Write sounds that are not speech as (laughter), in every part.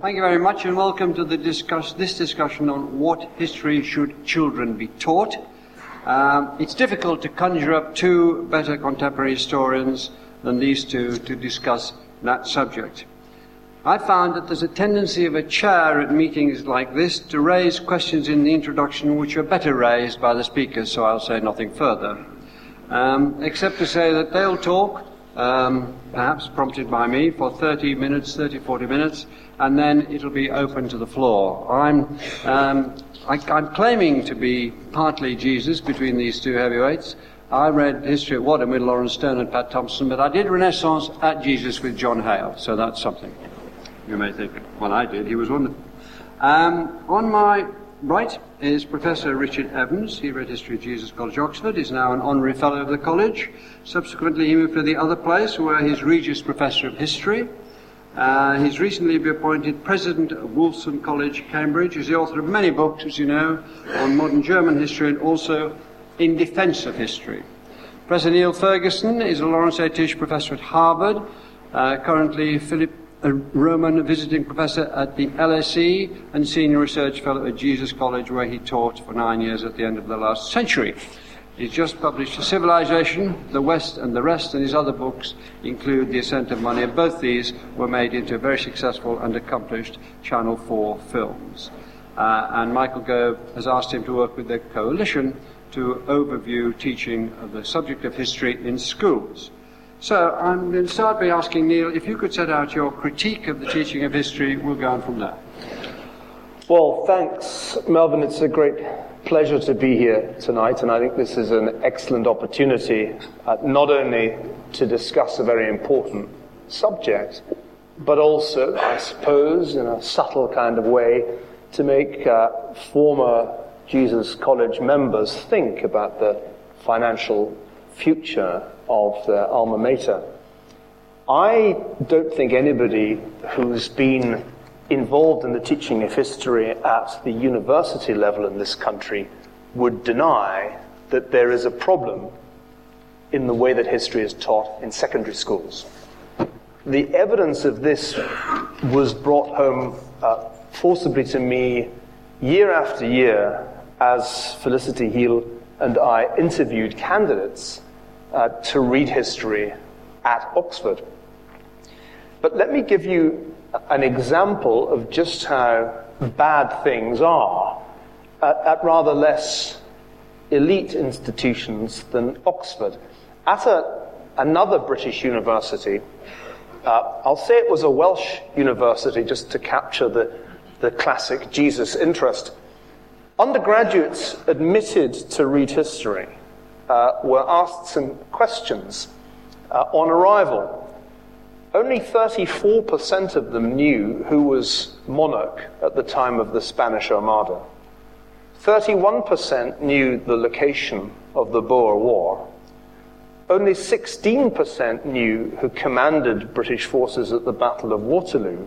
Thank you very much and welcome to discuss, this discussion on what history should children be taught. Um, it's difficult to conjure up two better contemporary historians than these two to discuss that subject. I found that there's a tendency of a chair at meetings like this to raise questions in the introduction which are better raised by the speakers, so I'll say nothing further. Um, except to say that they'll talk, um, perhaps prompted by me, for 30 minutes, 30, 40 minutes, and then it'll be open to the floor. I'm, um, I, am claiming to be partly Jesus between these two heavyweights. I read history at Wadham with Lawrence Stone and Pat Thompson, but I did Renaissance at Jesus with John Hale, so that's something. You may think, well, I did. He was wonderful. Um, on my right is Professor Richard Evans. He read History of Jesus College, Oxford. He's now an honorary fellow of the college. Subsequently, he moved to the other place where he's Regius Professor of History. Uh, he's recently been appointed President of Wolfson College, Cambridge. He's the author of many books, as you know, on modern German history and also in defense of history. Professor Niall Ferguson is a Laurence A. Tisch Professor at Harvard. Uh, currently, Philip a Roman visiting professor at the LSE and senior research fellow at Jesus College, where he taught for nine years at the end of the last century. He's just published Civilization, The West and the Rest, and his other books include The Ascent of Money, and both these were made into very successful and accomplished Channel 4 films. Uh, and Michael Gove has asked him to work with the coalition to overview teaching of the subject of history in schools. So I'm going to start by asking Niall if you could set out your critique of the teaching of history. We'll go on from there. Well, thanks, Melvyn. It's a great pleasure to be here tonight, and I think this is an excellent opportunity uh, not only to discuss a very important subject, but also, I suppose, in a subtle kind of way, to make uh, former Jesus College members think about the financial future of the alma mater. I don't think anybody who's been involved in the teaching of history at the university level in this country would deny that there is a problem in the way that history is taught in secondary schools. The evidence of this was brought home uh, forcibly to me year after year as Felicity Heal and I interviewed candidates uh, to read history at Oxford. But let me give you an example of just how bad things are at, at rather less elite institutions than Oxford. At a, another British university, uh, I'll say it was a Welsh university just to capture the, the classic Jesus interest. Undergraduates admitted to read history uh, were asked some questions uh, on arrival. Only 34% of them knew who was monarch at the time of the Spanish Armada. 31% knew the location of the Boer War. Only 16% knew who commanded British forces at the Battle of Waterloo.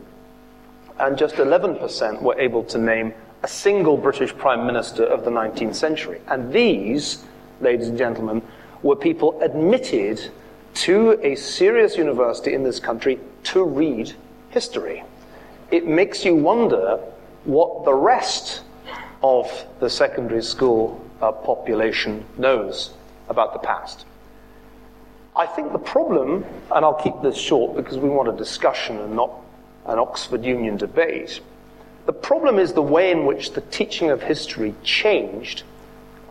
And just 11% were able to name a single British Prime Minister of the 19th century. And these ladies and gentlemen, were people admitted to a serious university in this country to read history. It makes you wonder what the rest of the secondary school uh, population knows about the past. I think the problem, and I'll keep this short because we want a discussion and not an Oxford Union debate, the problem is the way in which the teaching of history changed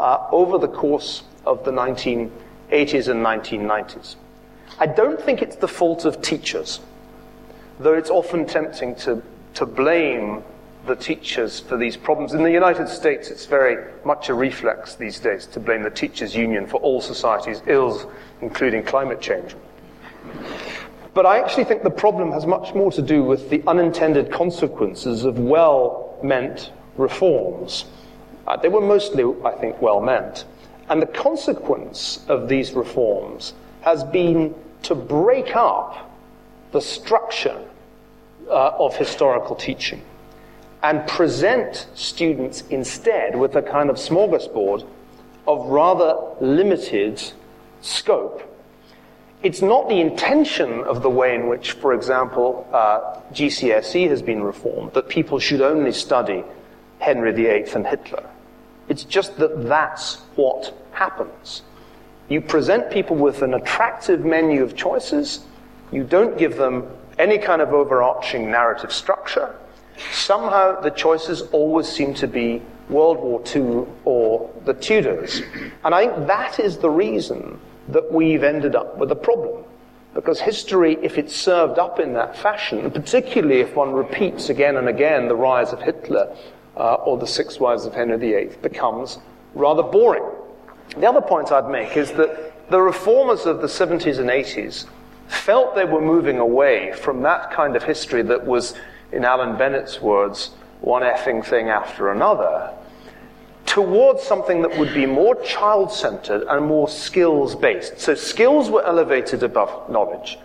uh, over the course of the 1980s and 1990s. I don't think it's the fault of teachers, though it's often tempting to, to blame the teachers for these problems. In the United States, it's very much a reflex these days to blame the teachers' union for all society's ills, including climate change. But I actually think the problem has much more to do with the unintended consequences of well meant reforms. Uh, they were mostly, I think, well meant. And the consequence of these reforms has been to break up the structure uh, of historical teaching and present students instead with a kind of smorgasbord of rather limited scope. it's not the intention of the way in which, for example, uh, GCSE has been reformed that people should only study Henry VIII and Hitler. It's just that that's what happens. You present people with an attractive menu of choices. You don't give them any kind of overarching narrative structure. Somehow the choices always seem to be World War II or the Tudors. And I think that is the reason that we've ended up with a problem. Because history, if it's served up in that fashion, particularly if one repeats again and again the rise of Hitler uh, or the six wives of Henry VIII, becomes rather boring. The other point I'd make is that the reformers of the 70s and 80s felt they were moving away from that kind of history that was, in Alan Bennett's words, one effing thing after another, towards something that would be more child centered and more skills based. So skills were elevated above knowledge.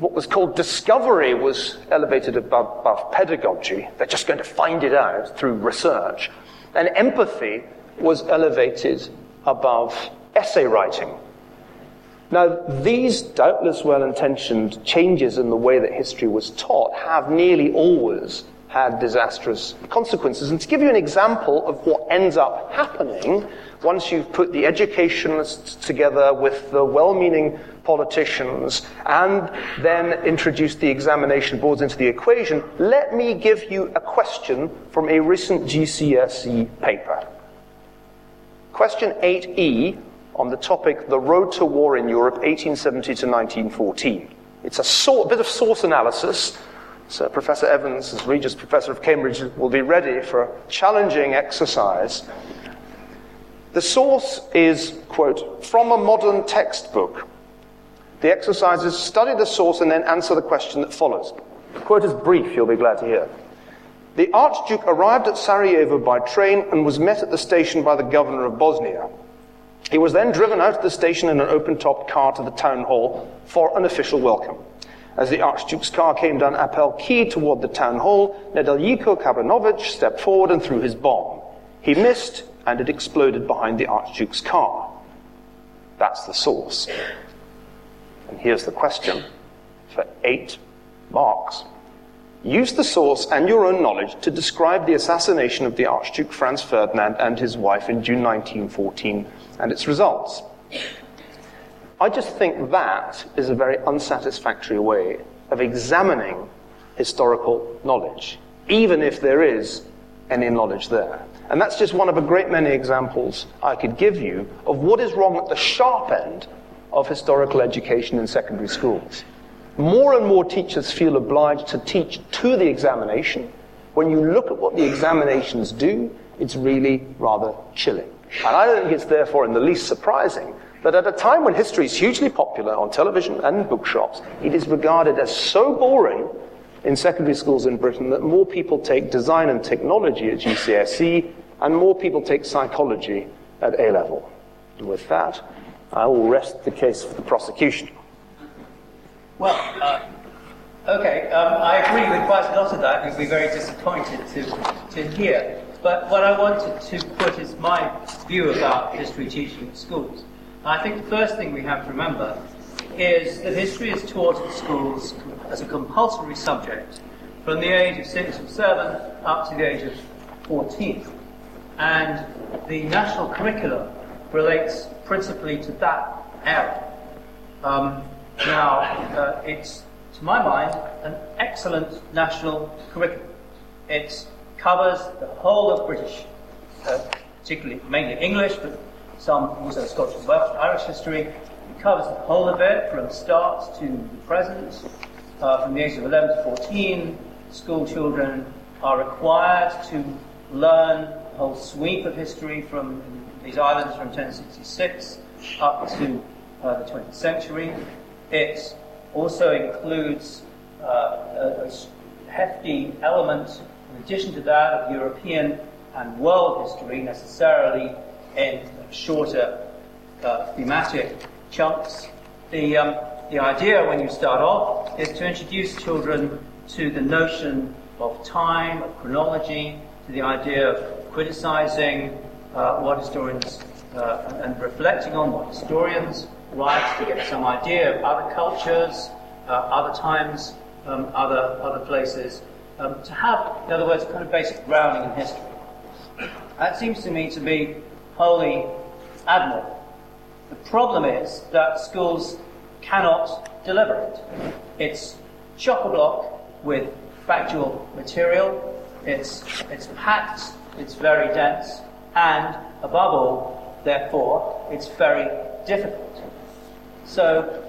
What was called discovery was elevated above, above pedagogy. They're just going to find it out through research. And empathy was elevated above essay writing. Now, these doubtless well intentioned changes in the way that history was taught have nearly always had disastrous consequences. And to give you an example of what ends up happening once you've put the educationists together with the well meaning politicians and then introduced the examination boards into the equation, let me give you a question from a recent GCSE paper. Question 8e on the topic The Road to War in Europe, 1870 to 1914. It's a, sort, a bit of source analysis so Professor Evans, as Regius Professor of Cambridge, will be ready for a challenging exercise. The source is, quote, from a modern textbook. The exercise is study the source and then answer the question that follows. The quote is brief, you'll be glad to hear. The Archduke arrived at Sarajevo by train and was met at the station by the governor of Bosnia. He was then driven out of the station in an open topped car to the town hall for an official welcome. As the Archduke's car came down Appel Quay toward the town hall, Nedeljko Cabrinovic stepped forward and threw his bomb. He missed, and it exploded behind the Archduke's car. That's the source. And here's the question for eight marks. Use the source and your own knowledge to describe the assassination of the Archduke Franz Ferdinand and his wife in June 1914 and its results. I just think that is a very unsatisfactory way of examining historical knowledge, even if there is any knowledge there. And that's just one of a great many examples I could give you of what is wrong at the sharp end of historical education in secondary schools. More and more teachers feel obliged to teach to the examination. When you look at what the examinations do, it's really rather chilling. And I don't think it's therefore in the least surprising that at a time when history is hugely popular on television and bookshops, it is regarded as so boring in secondary schools in Britain that more people take design and technology at GCSE and more people take psychology at A level. And with that, I will rest the case for the prosecution. Well, uh, okay, um, I agree with quite a lot of that. You'd be very disappointed to, to hear. But what I wanted to put is my view about history teaching at schools. I think the first thing we have to remember is that history is taught in schools as a compulsory subject from the age of six or seven up to the age of 14. And the national curriculum relates principally to that era. Um, now, uh, it's, to my mind, an excellent national curriculum. It covers the whole of British, uh, particularly mainly English, but some also Scottish and Welsh and Irish history. It covers the whole of it from start to the present. Uh, from the age of 11 to 14, school children are required to learn the whole sweep of history from these islands from 1066 up to uh, the 20th century. It also includes uh, a, a hefty element, in addition to that, of European and world history necessarily in shorter uh, thematic chunks. The, um, the idea when you start off is to introduce children to the notion of time, of chronology, to the idea of criticizing uh, what historians uh, and reflecting on what historians write to get some idea of other cultures, uh, other times, um, other, other places, um, to have, in other words, a kind of basic grounding in history. That seems to me to be wholly admirable. The problem is that schools cannot deliver it. It's chock-a-block with factual material, it's, it's packed, it's very dense, and above all, therefore, it's very difficult. So,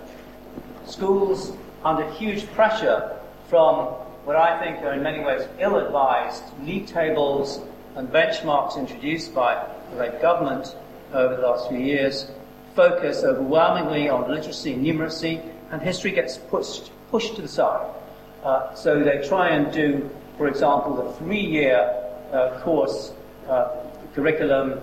schools under huge pressure from what I think are in many ways ill-advised league tables and benchmarks introduced by the late government over the last few years focus overwhelmingly on literacy and numeracy, and history gets pushed, pushed to the side. Uh, so they try and do, for example, the three-year uh, course uh, curriculum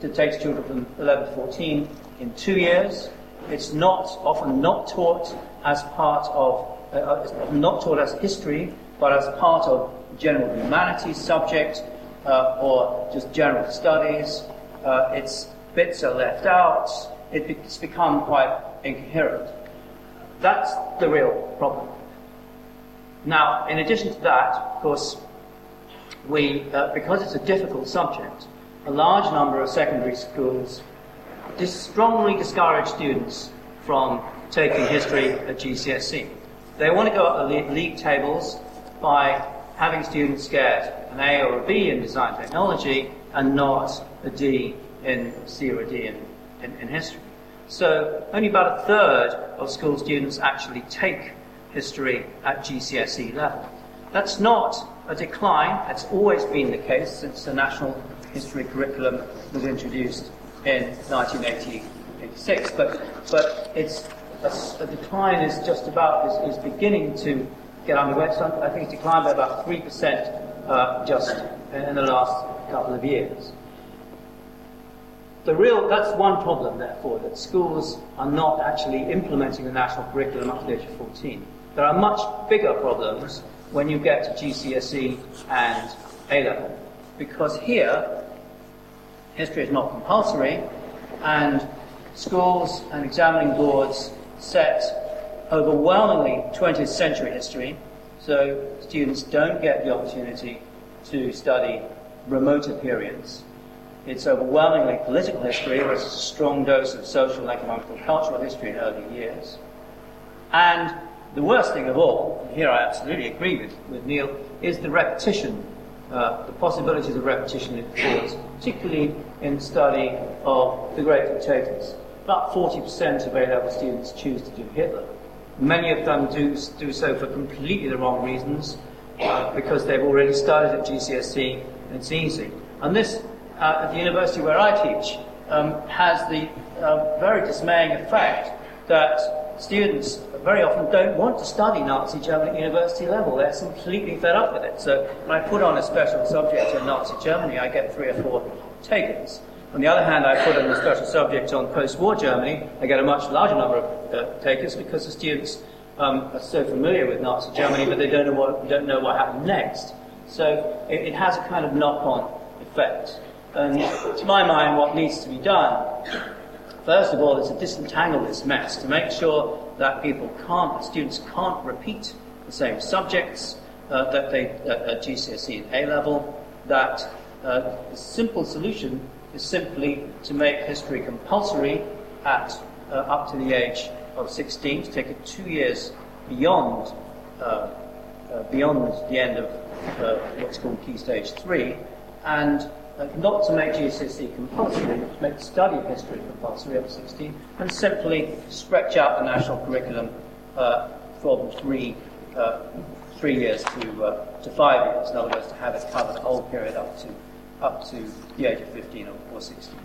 that takes children from 11 to 14 in two years. It's not often not taught as part of uh, uh not taught as history, but as part of general humanities subject uh, or just general studies. Uh, its bits are left out. It's become quite incoherent. That's the real problem. Now, in addition to that, of course, we, uh, because it's a difficult subject, a large number of secondary schools dis- strongly discourage students from taking history at GCSE. They want to go up the league tables by having students get an A or a B in design technology and not a D in C or a D in, in, in history. So only about a third of school students actually take history at GCSE level. That's not a decline. That's always been the case since the national history curriculum was introduced in 1986. But, but it's a, a decline is just about is, is, beginning to get underway. So I think it's declined by about three percent uh, just in the last couple of years. The real that's one problem, therefore, that schools are not actually implementing the national curriculum up to the age of 14. There are much bigger problems when you get to GCSE and A level, because here history is not compulsory, and schools and examining boards set overwhelmingly 20th century history, so students don't get the opportunity to study remoter periods. It's overwhelmingly political history, it's a strong dose of social, economic, and cultural history in early years. And the worst thing of all, and here I absolutely agree with, with Niall, is the repetition, uh, the possibilities of repetition in course, particularly in study of the great dictators. About 40% of A-level students choose to do Hitler. Many of them do, do so for completely the wrong reasons, uh, because they've already studied at GCSE and it's easy. And this, uh, at the university where I teach, um, has the uh, very dismaying effect that students very often don't want to study Nazi Germany at university level. They're completely fed up with it. So when I put on a special subject on Nazi Germany, I get three or four takers. On the other hand, I put on a special subject on post-war Germany, I get a much larger number of uh, takers because the students um, are so familiar with Nazi Germany, but they don't know what, don't know what happened next. So it, it has a kind of knock-on effect. And to my mind, what needs to be done First of all, is to disentangle this mess, to make sure that people can't, students can't repeat the same subjects uh, that they uh, at GCSE and A level. That uh, the simple solution is simply to make history compulsory at uh, up to the age of 16, to take it two years beyond uh, uh, beyond the end of what's called Key Stage Three, and not to make GCSE compulsory, to make the study of history compulsory to 16, and simply stretch out the national curriculum uh, from three, uh, three years to, uh, to five years. In other words, to have it cover the whole period up to, up to the age of 15 or, or 16.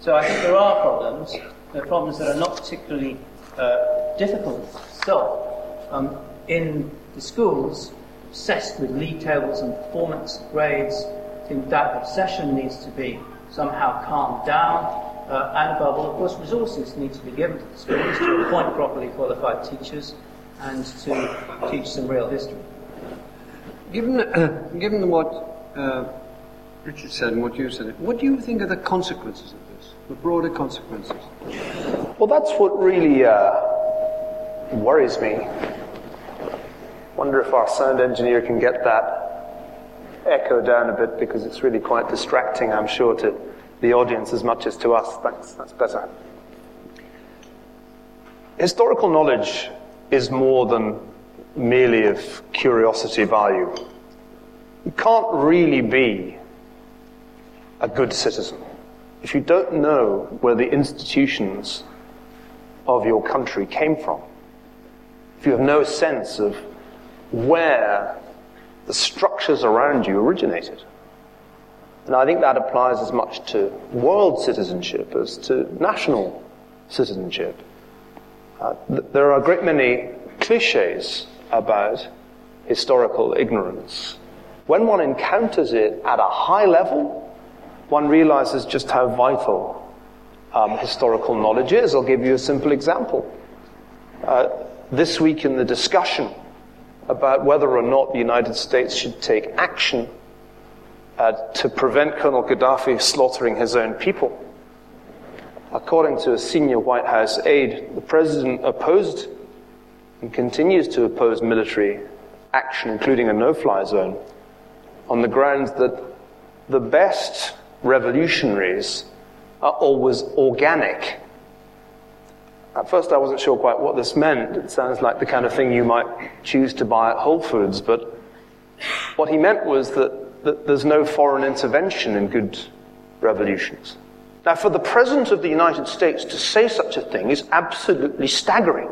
So I think there are problems. There are problems that are not particularly uh, difficult to solve. Um, in the schools, obsessed with league tables and performance grades, think that obsession needs to be somehow calmed down. Uh, and above all, of course, resources need to be given to the schools to appoint properly qualified teachers and to teach some real history. Given, uh, given what uh, Richard said and what you said, what do you think are the consequences of this, the broader consequences? Well, that's what really uh, worries me. Wonder if our sound engineer can get that echo down a bit because it's really quite distracting, I'm sure, to the audience as much as to us. Thanks, that's better. Historical knowledge is more than merely of curiosity value. You can't really be a good citizen if you don't know where the institutions of your country came from. If you have no sense of where the structures around you originated. And I think that applies as much to world citizenship as to national citizenship. Uh, th- there are a great many cliches about historical ignorance. When one encounters it at a high level, one realizes just how vital um, historical knowledge is. I'll give you a simple example. Uh, this week in the discussion about whether or not the United States should take action uh, to prevent Colonel Gaddafi slaughtering his own people. According to a senior White House aide, the president opposed and continues to oppose military action, including a no fly zone, on the grounds that the best revolutionaries are always organic. At first, I wasn't sure quite what this meant. It sounds like the kind of thing you might choose to buy at Whole Foods, but what he meant was that, that there's no foreign intervention in good revolutions. Now, for the President of the United States to say such a thing is absolutely staggering.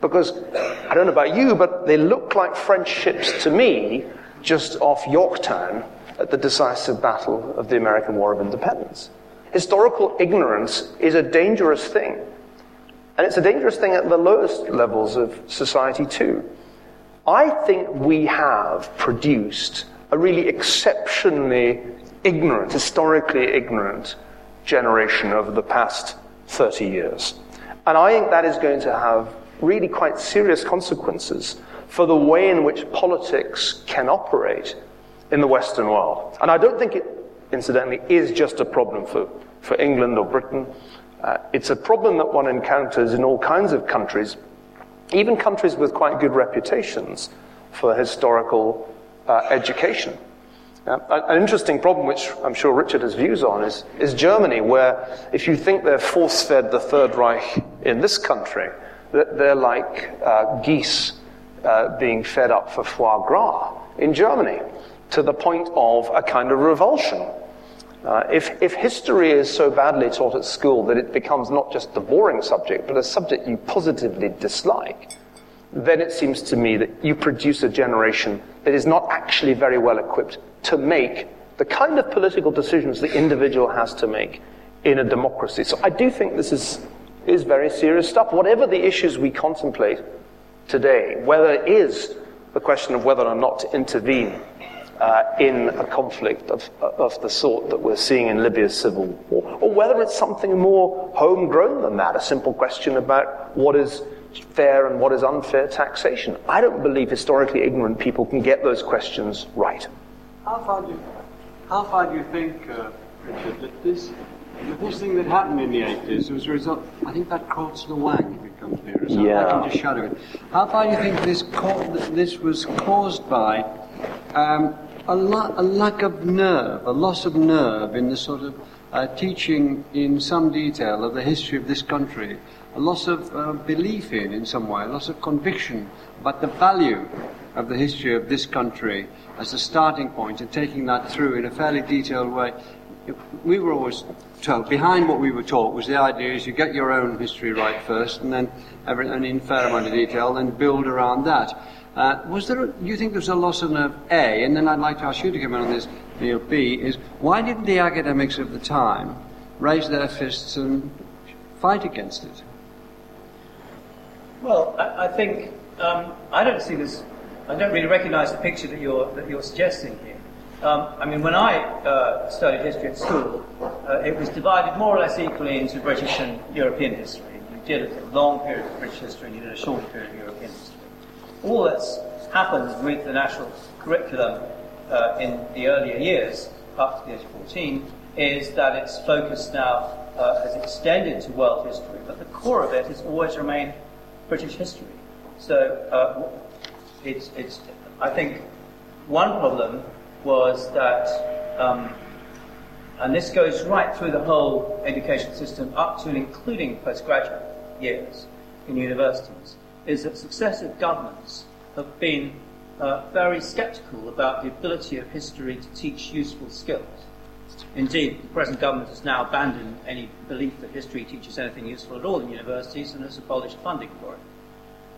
Because, I don't know about you, but they look like French ships to me just off Yorktown at the decisive battle of the American War of Independence. Historical ignorance is a dangerous thing. And it's a dangerous thing at the lowest levels of society, too. I think we have produced a really exceptionally ignorant, historically ignorant generation over the past 30 years. And I think that is going to have really quite serious consequences for the way in which politics can operate in the Western world. And I don't think it, incidentally, is just a problem for, for England or Britain. Uh, it's a problem that one encounters in all kinds of countries, even countries with quite good reputations for historical uh, education. Uh, an interesting problem, which I'm sure Richard has views on, is, is Germany, where if you think they're force fed the Third Reich in this country, that they're like uh, geese uh, being fed up for foie gras in Germany to the point of a kind of revulsion. Uh, if, if history is so badly taught at school that it becomes not just the boring subject, but a subject you positively dislike, then it seems to me that you produce a generation that is not actually very well equipped to make the kind of political decisions the individual has to make in a democracy. So I do think this is, is very serious stuff. Whatever the issues we contemplate today, whether it is the question of whether or not to intervene uh, in a conflict of, of the sort that we're seeing in Libya's civil war, or whether it's something more homegrown than that, a simple question about what is fair and what is unfair taxation. I don't believe historically ignorant people can get those questions right. How far do you, how far do you think, uh, Richard, that this, this thing that happened in the 80s was a result, I think that caused the wang, if it comes nearer, so yeah. I can just shadow it. How far do you think this, this was caused by um, a, a, lack of nerve, a loss of nerve in the sort of uh, teaching in some detail of the history of this country, a loss of uh, belief in, in some way, a loss of conviction about the value of the history of this country as a starting point and taking that through in a fairly detailed way. We were always told, behind what we were taught was the idea is you get your own history right first and then every, and in fair amount of detail, then build around that. Uh, was there, a, you think there was a loss of nerve A? And then I'd like to ask you to come in on this, Niall. B is why didn't the academics of the time raise their fists and fight against it? Well, I, I think um, I don't see this. I don't really recognise the picture that you're that you're suggesting here. Um, I mean, when I uh, studied history at school, uh, it was divided more or less equally into British and European history. You did a long period of British history, and you did a short period of European history all that's happened with the national curriculum uh, in the earlier years, up to the age of 14, is that it's focus now uh, has extended to world history, but the core of it has always remained British history. So uh, it's, it's, I think one problem was that, um, and this goes right through the whole education system up to and including postgraduate years in universities, is that successive governments have been uh, very sceptical about the ability of history to teach useful skills. Indeed, the present government has now abandoned any belief that history teaches anything useful at all in universities and has abolished funding for it,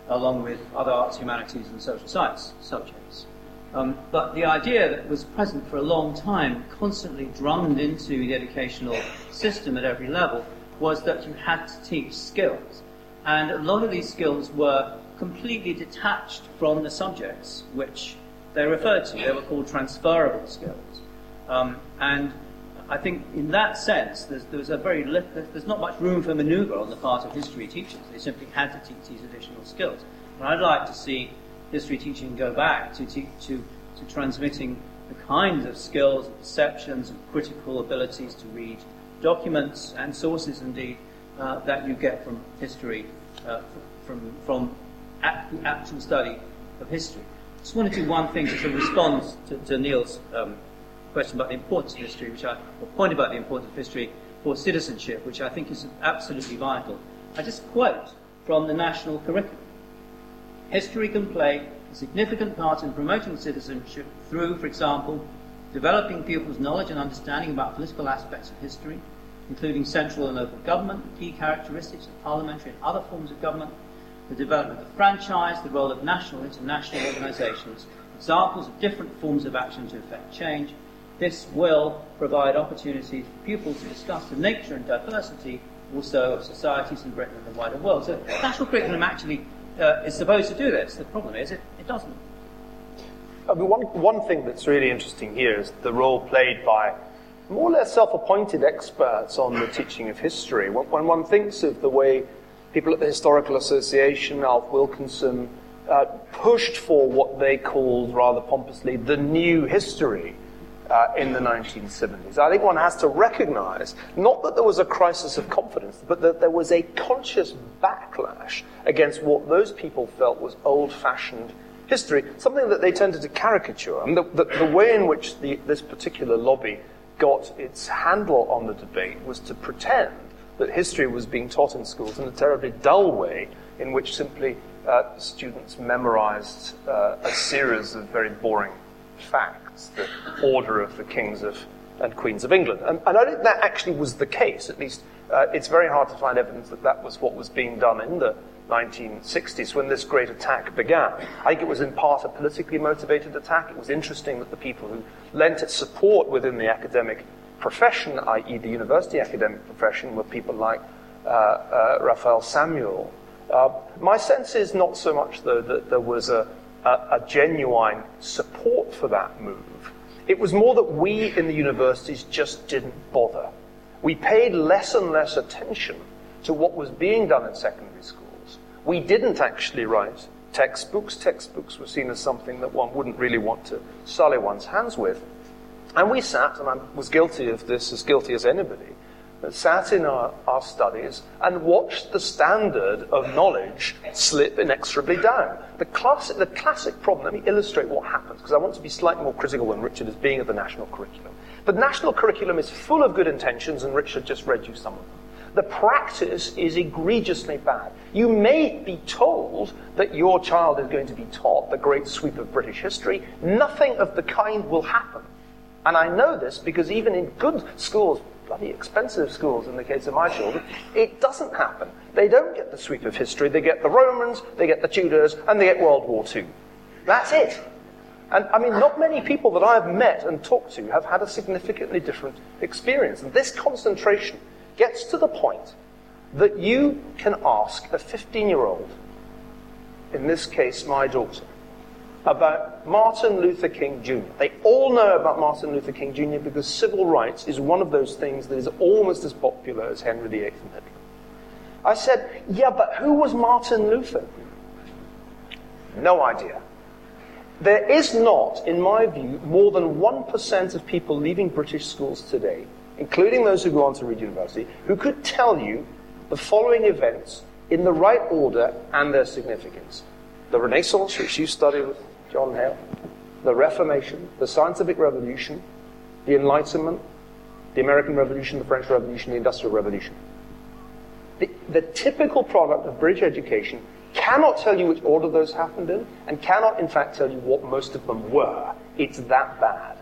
along with other arts, humanities, and social science subjects. Um, but the idea that was present for a long time, constantly drummed into the educational system at every level, was that you had to teach skills. And a lot of these skills were completely detached from the subjects which they referred to. They were called transferable skills. Um, and I think in that sense, there's, there's, a very li- there's not much room for manoeuvre on the part of history teachers. They simply had to teach these additional skills. And I'd like to see history teaching go back to, te- to, to transmitting the kinds of skills and perceptions and critical abilities to read documents and sources, indeed, uh, that you get from history, uh, from, from actual study of history. Just want to do one thing to respond to, to Niall's um, question about the importance of history, which I, or point about the importance of history for citizenship, which I think is absolutely vital. I just quote from the national curriculum. History can play a significant part in promoting citizenship through, for example, developing pupils' knowledge and understanding about political aspects of history, including central and local government, the key characteristics of parliamentary and other forms of government, the development of the franchise, the role of national and international organisations, examples of different forms of action to effect change. This will provide opportunities for pupils to discuss the nature and diversity also of societies in Britain and the wider world. So national curriculum actually uh, is supposed to do this. The problem is it, it doesn't. I mean, one, one thing that's really interesting here is the role played by more or less self-appointed experts on the teaching of history. When, when one thinks of the way people at the Historical Association, Alf Wilkinson, uh, pushed for what they called rather pompously the new history uh, in the 1970s. I think one has to recognize not that there was a crisis of confidence, but that there was a conscious backlash against what those people felt was old fashioned history, something that they tended to caricature. And the, the, the way in which the, this particular lobby got its handle on the debate was to pretend that history was being taught in schools in a terribly dull way, in which simply uh, students memorized uh, a series of very boring facts, the order of the kings of, and queens of England. And, and I think that actually was the case, at least uh, it's very hard to find evidence that that was what was being done in the 1960s when this great attack began. I think it was in part a politically motivated attack. It was interesting that the people who lent its support within the academic profession, i.e., the university academic profession, were people like uh, uh, Raphael Samuel. Uh, my sense is not so much, though, that there was a, a, a, genuine support for that move. It was more that we in the universities just didn't bother. We paid less and less attention to what was being done in secondary. We didn't actually write textbooks. Textbooks were seen as something that one wouldn't really want to sully one's hands with. And we sat, and I was guilty of this as guilty as anybody, sat in our, our studies and watched the standard of knowledge slip inexorably down. The classic, the classic problem, let me illustrate what happens, because I want to be slightly more critical than Richard is being of the national curriculum. The national curriculum is full of good intentions, and Richard just read you some of them. The practice is egregiously bad. You may be told that your child is going to be taught the great sweep of British history. Nothing of the kind will happen. And I know this because even in good schools, bloody expensive schools in the case of my children, it doesn't happen. They don't get the sweep of history. They get the Romans, they get the Tudors, and they get World War II. That's it. And I mean, not many people that I've met and talked to have had a significantly different experience. And this concentration gets to the point that you can ask a 15 year old, in this case my daughter, about Martin Luther King Jr. They all know about Martin Luther King Jr. because civil rights is one of those things that is almost as popular as Henry VIII and Hitler. I said, yeah, but who was Martin Luther? No idea. There is not, in my view, more than 1% of people leaving British schools today including those who go on to read university, who could tell you the following events in the right order and their significance. The Renaissance, which you studied with John Hale, the Reformation, the Scientific Revolution, the Enlightenment, the American Revolution, the French Revolution, the Industrial Revolution. The, the typical product of British education cannot tell you which order those happened in, and cannot, in fact, tell you what most of them were. It's that bad.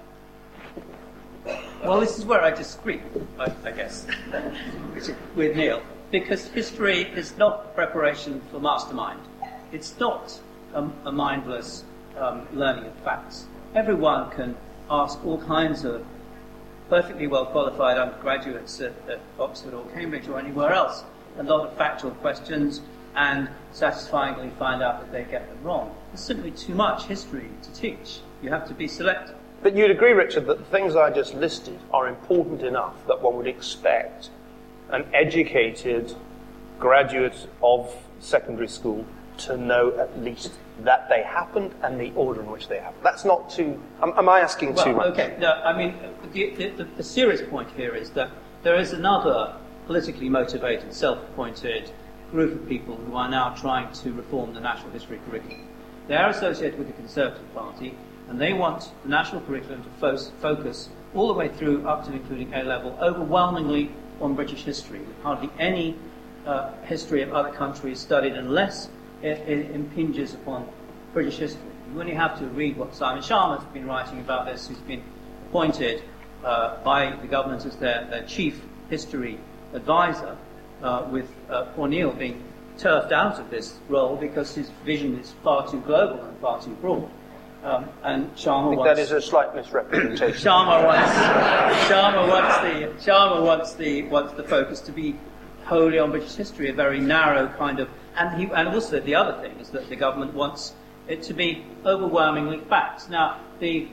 Well, this is where I disagree, I, I guess, (laughs) with Niall, because history is not preparation for mastermind. It's not a, a mindless um, learning of facts. Everyone can ask all kinds of perfectly well qualified undergraduates at, at Oxford or Cambridge or anywhere else a lot of factual questions and satisfyingly find out that they get them wrong. There's simply too much history to teach. You have to be selective. But you'd agree, Richard, that the things I just listed are important enough that one would expect an educated graduate of secondary school to know at least that they happened and the order in which they happened. That's not too. Am, am I asking well, too much? Okay, no, I mean, the, the, the, serious point here is that there is another politically motivated, self appointed group of people who are now trying to reform the national history curriculum. They are associated with the Conservative Party, and they want the national curriculum to fo- focus all the way through, up to including A level, overwhelmingly on British history, with hardly any uh, history of other countries studied unless it, it, impinges upon British history. You only have to read what Simon Schama has been writing about this, who's been appointed uh, by the government as their, their chief history advisor, uh, with uh, being turfed out of this role because his vision is far too global and far too broad. Um, and Schama I think wants, that is a slight misrepresentation. Schama wants, Schama wants the Schama wants the wants the focus to be wholly on British history, a very narrow kind of, and he, and also the other thing is that the government wants it to be overwhelmingly facts. Now, the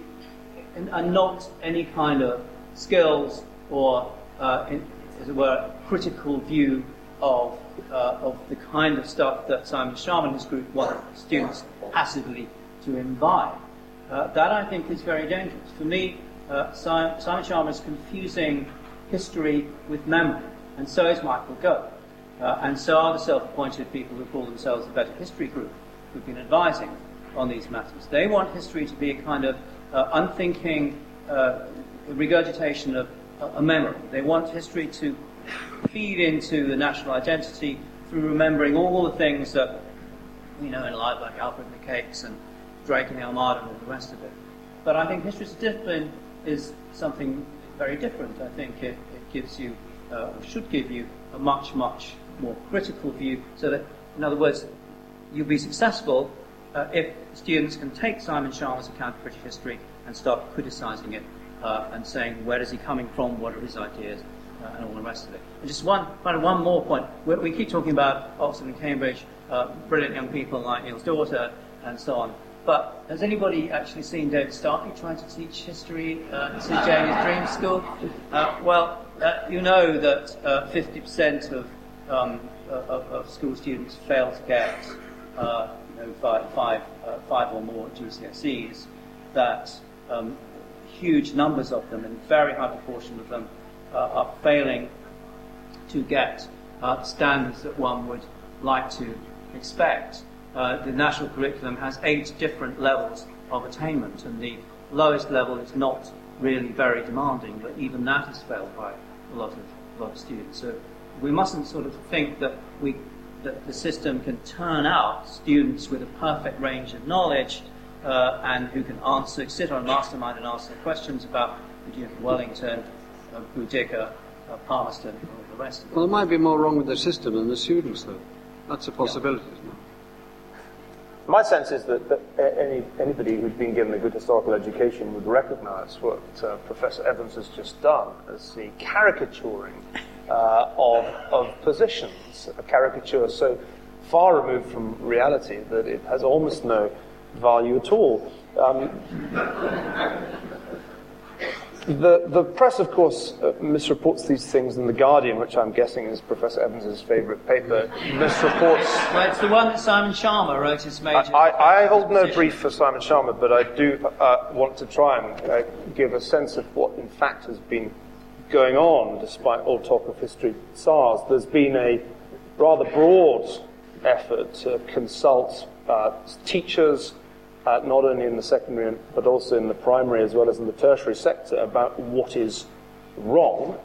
and not any kind of skills or uh, in, as it were, critical view of, uh, of the kind of stuff that Simon Schama and his group want students passively to imbibe. Uh, that I think is very dangerous. For me, uh, Simon, Schama is confusing history with memory, and so is Michael Gove. Uh, and so are the self-appointed people who call themselves the Better History Group, who've been advising on these matters. They want history to be a kind of uh, unthinking uh, regurgitation of a memory. They want history to feed into the national identity through remembering all the things that we know in life, like Alfred and the Cakes and Drake and the Armada and all the rest of it. But I think history as a discipline is something very different. I think it, it gives you, uh, or should give you, a much, much more critical view so that, in other words, you'll be successful uh, if students can take Simon Schama's account of British history and start criticizing it uh, and saying where is he coming from, what are his ideas, uh, and all the rest of it. And just one, one more point. We, we keep talking about Oxford and Cambridge, uh, brilliant young people like Niall's daughter, and so on. But has anybody actually seen David Starkey trying to teach history uh, at St James's Dream School? Uh, well, uh, you know that 50% of, um, of, of, school students fail to get you know, five or more GCSEs. That um, huge numbers of them, and very high proportion of them uh, are failing to get uh, standards that one would like to expect. Uh, the national curriculum has eight different levels of attainment, and the lowest level is not really very demanding, but even that is failed by a lot of, a lot of students. So we mustn't sort of think that we that the system can turn out students with a perfect range of knowledge uh, and who can answer, sit on a mastermind and answer questions about the Duke of Wellington, uh, Boudicca, uh, Palmerston, and all the rest of Well, there might be more wrong with the system than the students, though. That's a possibility, yeah. My sense is that, that, any, anybody who's been given a good historical education would recognize what uh, Professor Evans has just done as the caricaturing uh, of, of positions, a caricature so far removed from reality that it has almost no value at all. Um, the, the press, of course, uh, misreports these things, and The Guardian, which I'm guessing is Professor Evans's favourite paper, misreports. Well, it's the one that Simon Schama wrote his major. I, I, I hold no brief for Simon Schama, but I do uh, want to try and uh, give a sense of what, in fact, has been going on, despite all talk of history SARS. There's been a rather broad effort to consult uh, teachers, uh, not only in the secondary but also in the primary as well as in the tertiary sector, about what is wrong.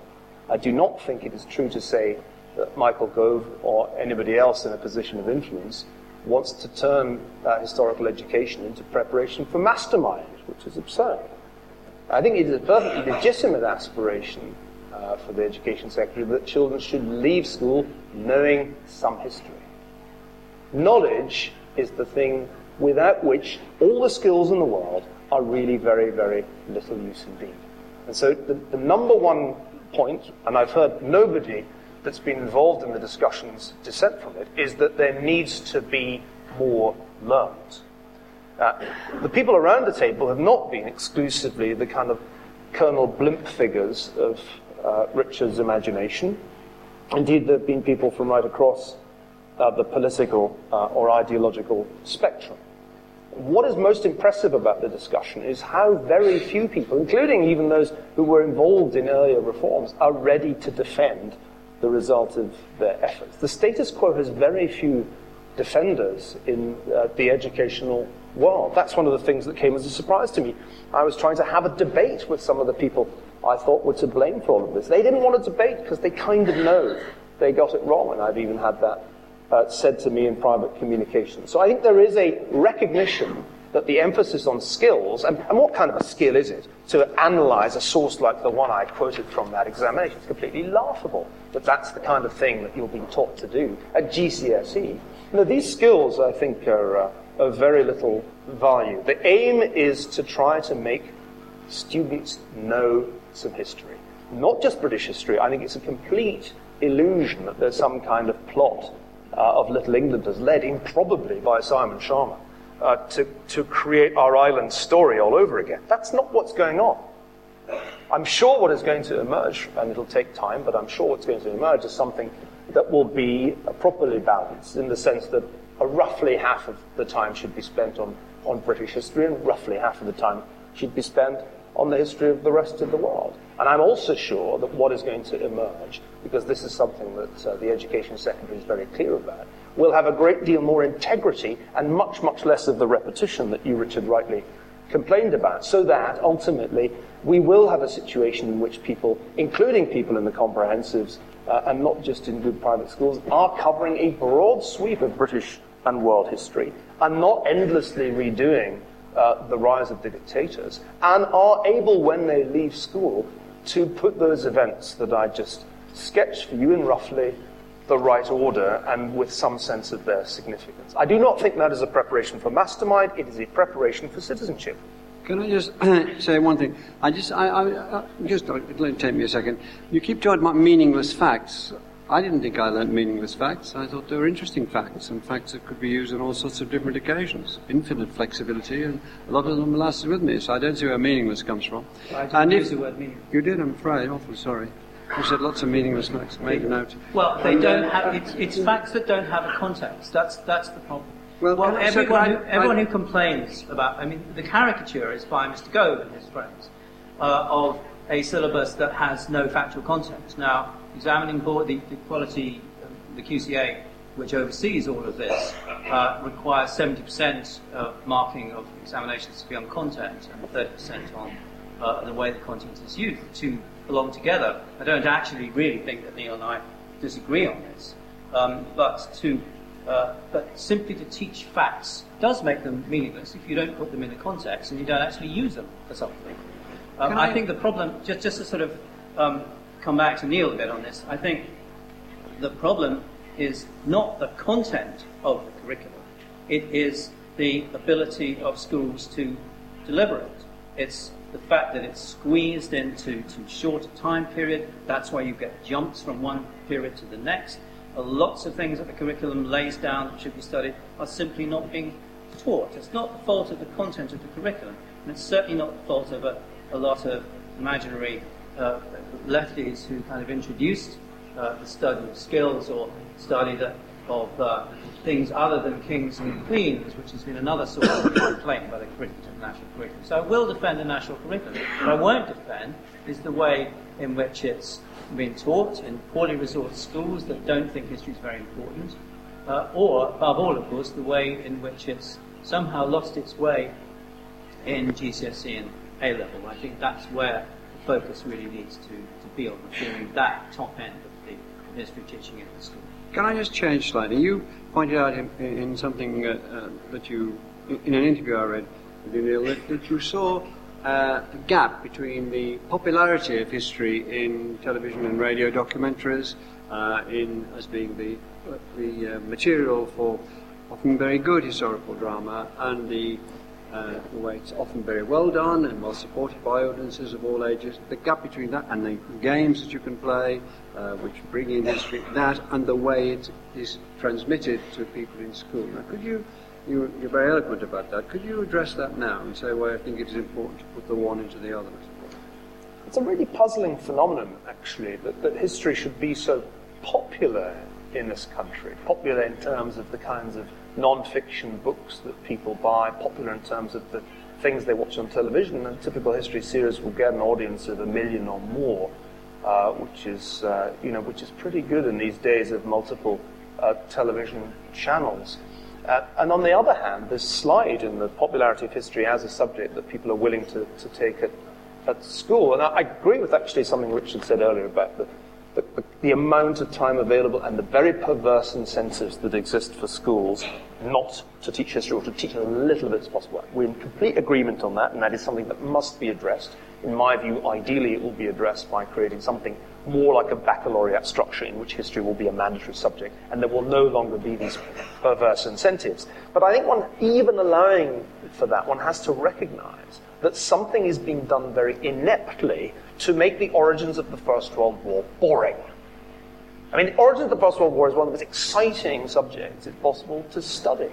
I do not think it is true to say that Michael Gove or anybody else in a position of influence wants to turn uh, historical education into preparation for mastermind, which is absurd. I think it is a perfectly legitimate aspiration uh, for the Education Secretary that children should leave school knowing some history. Knowledge is the thing without which all the skills in the world are really very, very little use indeed. And so the, the number one point, and I've heard nobody that's been involved in the discussions dissent from it, is that there needs to be more learned. Uh, the people around the table have not been exclusively the kind of Colonel Blimp figures of uh, Richard's imagination. Indeed, there have been people from right across uh, the political uh, or ideological spectrum. What is most impressive about the discussion is how very few people, including even those who were involved in earlier reforms, are ready to defend the result of their efforts. The status quo has very few defenders in uh, the educational world. That's one of the things that came as a surprise to me. I was trying to have a debate with some of the people I thought were to blame for all of this. They didn't want a debate because they kind of know they got it wrong, and I've even had that uh, said to me in private communication. So I think there is a recognition that the emphasis on skills, and, and, what kind of a skill is it to analyze a source like the one I quoted from that examination? It's completely laughable that that's the kind of thing that you're being taught to do at GCSE. These skills, I think, are uh, of very little value. The aim is to try to make students know some history. Not just British history. I think it's a complete illusion that there's some kind of plot of Little England as led in probably by Simon Schama, uh, to, to create our island story all over again. That's not what's going on. I'm sure what is going to emerge, and it'll take time, but I'm sure what's going to emerge is something that will be uh, properly balanced in the sense that roughly half of the time should be spent on, on British history and roughly half of the time should be spent on the history of the rest of the world. And I'm also sure that what is going to emerge, because this is something that uh, the Education Secretary is very clear about, will have a great deal more integrity and much, much less of the repetition that you, Richard, rightly complained about, so that ultimately we will have a situation in which people, including people in the comprehensives uh, and not just in good private schools, are covering a broad sweep of British and world history and not endlessly redoing uh, the rise of the dictators, and are able, when they leave school, to put those events that I just sketched for you in roughly the right order and with some sense of their significance. I do not think that is a preparation for mastermind, it is a preparation for citizenship. Can I just (coughs) say one thing? I just, I, I, I just, let take me a second. You keep talking about meaningless facts. I didn't think I learnt meaningless facts. I thought they were interesting facts and facts that could be used on all sorts of different occasions. Infinite flexibility, and a lot of them lasted with me, so I don't see where meaningless comes from. I didn't and use if, the word meaningless. You did, I'm afraid. Awful sorry. You said lots of meaningless facts. Made a note. Well, they don't have. It's, it's facts that don't have a context. That's that's the problem. Well, well everyone, who, everyone who complains about, I mean, the caricature is by Mr. Gove and his friends uh, of a syllabus that has no factual content. Now, examining board, the, the quality, the QCA, which oversees all of this, uh, requires 70% of marking of examinations to be on content and 30% on uh, the way the content is used. The two belong together. I don't actually really think that Niall and I disagree on this, um, but to uh, but simply to teach facts does make them meaningless if you don't put them in a context and you don't actually use them for something. Um, I, I, think the problem, just, just to sort of um, come back to Niall a bit on this. I think the problem is not the content of the curriculum, it is the ability of schools to deliver it. It's the fact that it's squeezed into too short a time period. That's why you get jumps from one period to the next. Uh, lots of things that the curriculum lays down that should be studied are simply not being taught. It's not the fault of the content of the curriculum, and it's certainly not the fault of a, a lot of imaginary uh, lefties who kind of introduced uh, the study of skills or study of uh, things other than kings and queens, which has been another source of (coughs) complaint by the curriculum, national curriculum. So I will defend the national curriculum. What I won't defend is the way in which it's been taught in poorly resourced schools that don't think history is very important, uh, or, above all, of course, the way in which it's somehow lost its way in GCSE and A level. I think that's where focus really needs to, to be on reforming that top end of the history teaching at the school. Can I just change slightly? You pointed out in, in something uh, uh, that you, in an interview I read that, that you saw uh, a gap between the popularity of history in television and radio documentaries, uh, in as being the the uh, material for often very good historical drama, and the uh, the way it's often very well done and well supported by audiences of all ages. The gap between that and the games that you can play, uh, which bring in history, that and the way it is transmitted to people in school. Now, could you, you, you're very eloquent about that, could you address that now and say why I think it is important to put the one into the other? It's a really puzzling phenomenon, actually, that, that history should be so popular in this country. Popular in terms of the kinds of non-fiction books that people buy, popular in terms of the things they watch on television. A typical history series will get an audience of a million or more, uh, which is uh, you know which is pretty good in these days of multiple uh, television channels. Uh, and on the other hand, this slide in the popularity of history as a subject that people are willing to, to take at, at school. And I, I agree with actually something Richard said earlier about the the, the, amount of time available and the very perverse incentives that exist for schools not to teach history or to teach as little of it as possible. We're in complete agreement on that, and that is something that must be addressed. In my view, ideally, it will be addressed by creating something more like a baccalaureate structure in which history will be a mandatory subject, and there will no longer be these perverse incentives. But I think one, even allowing for that, one has to recognize that something is being done very ineptly to make the origins of the First World War boring. I mean, the origins of the First World War is one of the most exciting subjects, it's possible, to study.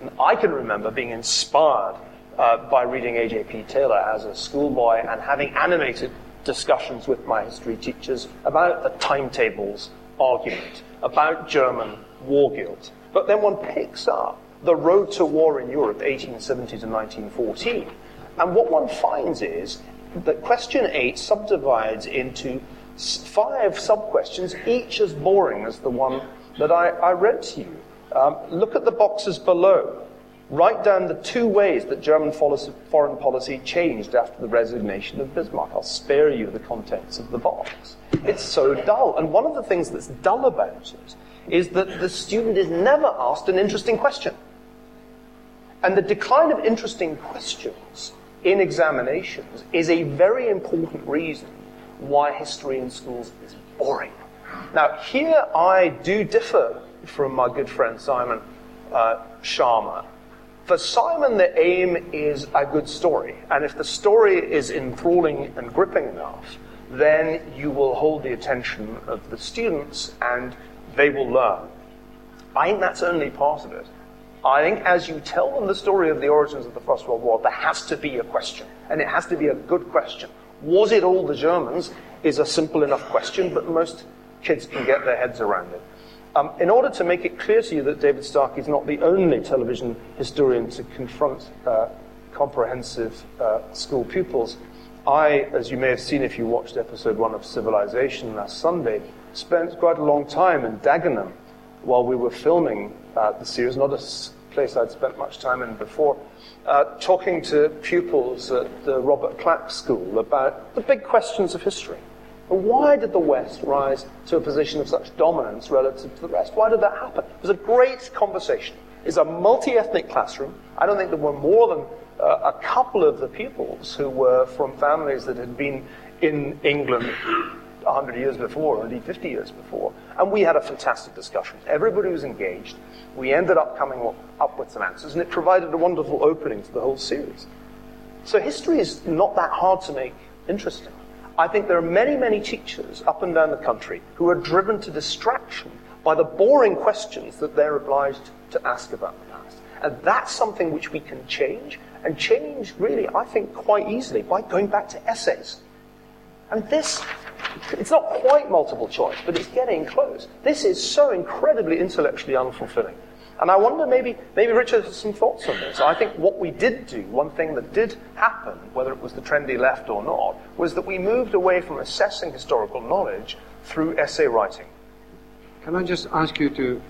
And I can remember being inspired uh, by reading A.J.P. Taylor as a schoolboy and having animated discussions with my history teachers about the timetables argument, about German war guilt. But then one picks up the road to war in Europe, 1870 to 1914, and what one finds is that question 8 subdivides into five sub-questions, each as boring as the one that I, I read to you. Um, look at the boxes below. Write down the two ways that German foreign policy changed after the resignation of Bismarck. I'll spare you the contents of the box. It's so dull. And one of the things that's dull about it is that the student is never asked an interesting question. And the decline of interesting questions in examinations is a very important reason why history in schools is boring. Now, here I do differ from my good friend Simon uh, Schama. For Simon, the aim is a good story. And if the story is enthralling and gripping enough, then you will hold the attention of the students and they will learn. I think that's only part of it. I think as you tell them the story of the origins of the First World War, there has to be a question, and it has to be a good question. Was it all the Germans? Is a simple enough question, but most kids can get their heads around it. Um, in order to make it clear to you that David Starkey is not the only television historian to confront uh, comprehensive uh, school pupils, I, as you may have seen if you watched episode one of Civilization last Sunday, spent quite a long time in Dagenham while we were filming uh, the series, not a place I'd spent much time in before, uh, talking to pupils at the Robert Clack School about the big questions of history. Why did the West rise to a position of such dominance relative to the rest? Why did that happen? It was a great conversation. It's a multi ethnic classroom. I don't think there were more than uh, a couple of the pupils who were from families that had been in England 100 years before, or indeed 50 years before. And we had a fantastic discussion. Everybody was engaged. We ended up coming up with some answers, and it provided a wonderful opening to the whole series. So history is not that hard to make interesting. I think there are many, many teachers up and down the country who are driven to distraction by the boring questions that they're obliged to ask about the past. And that's something which we can change, and change really, I think, quite easily by going back to essays. Mean, this It's not quite multiple choice, but it's getting close. This is so incredibly intellectually unfulfilling. And I wonder maybe, maybe Richard has some thoughts on this. I think what we did do, one thing that did happen, whether it was the trendy left or not, was that we moved away from assessing historical knowledge through essay writing. Can I just ask you to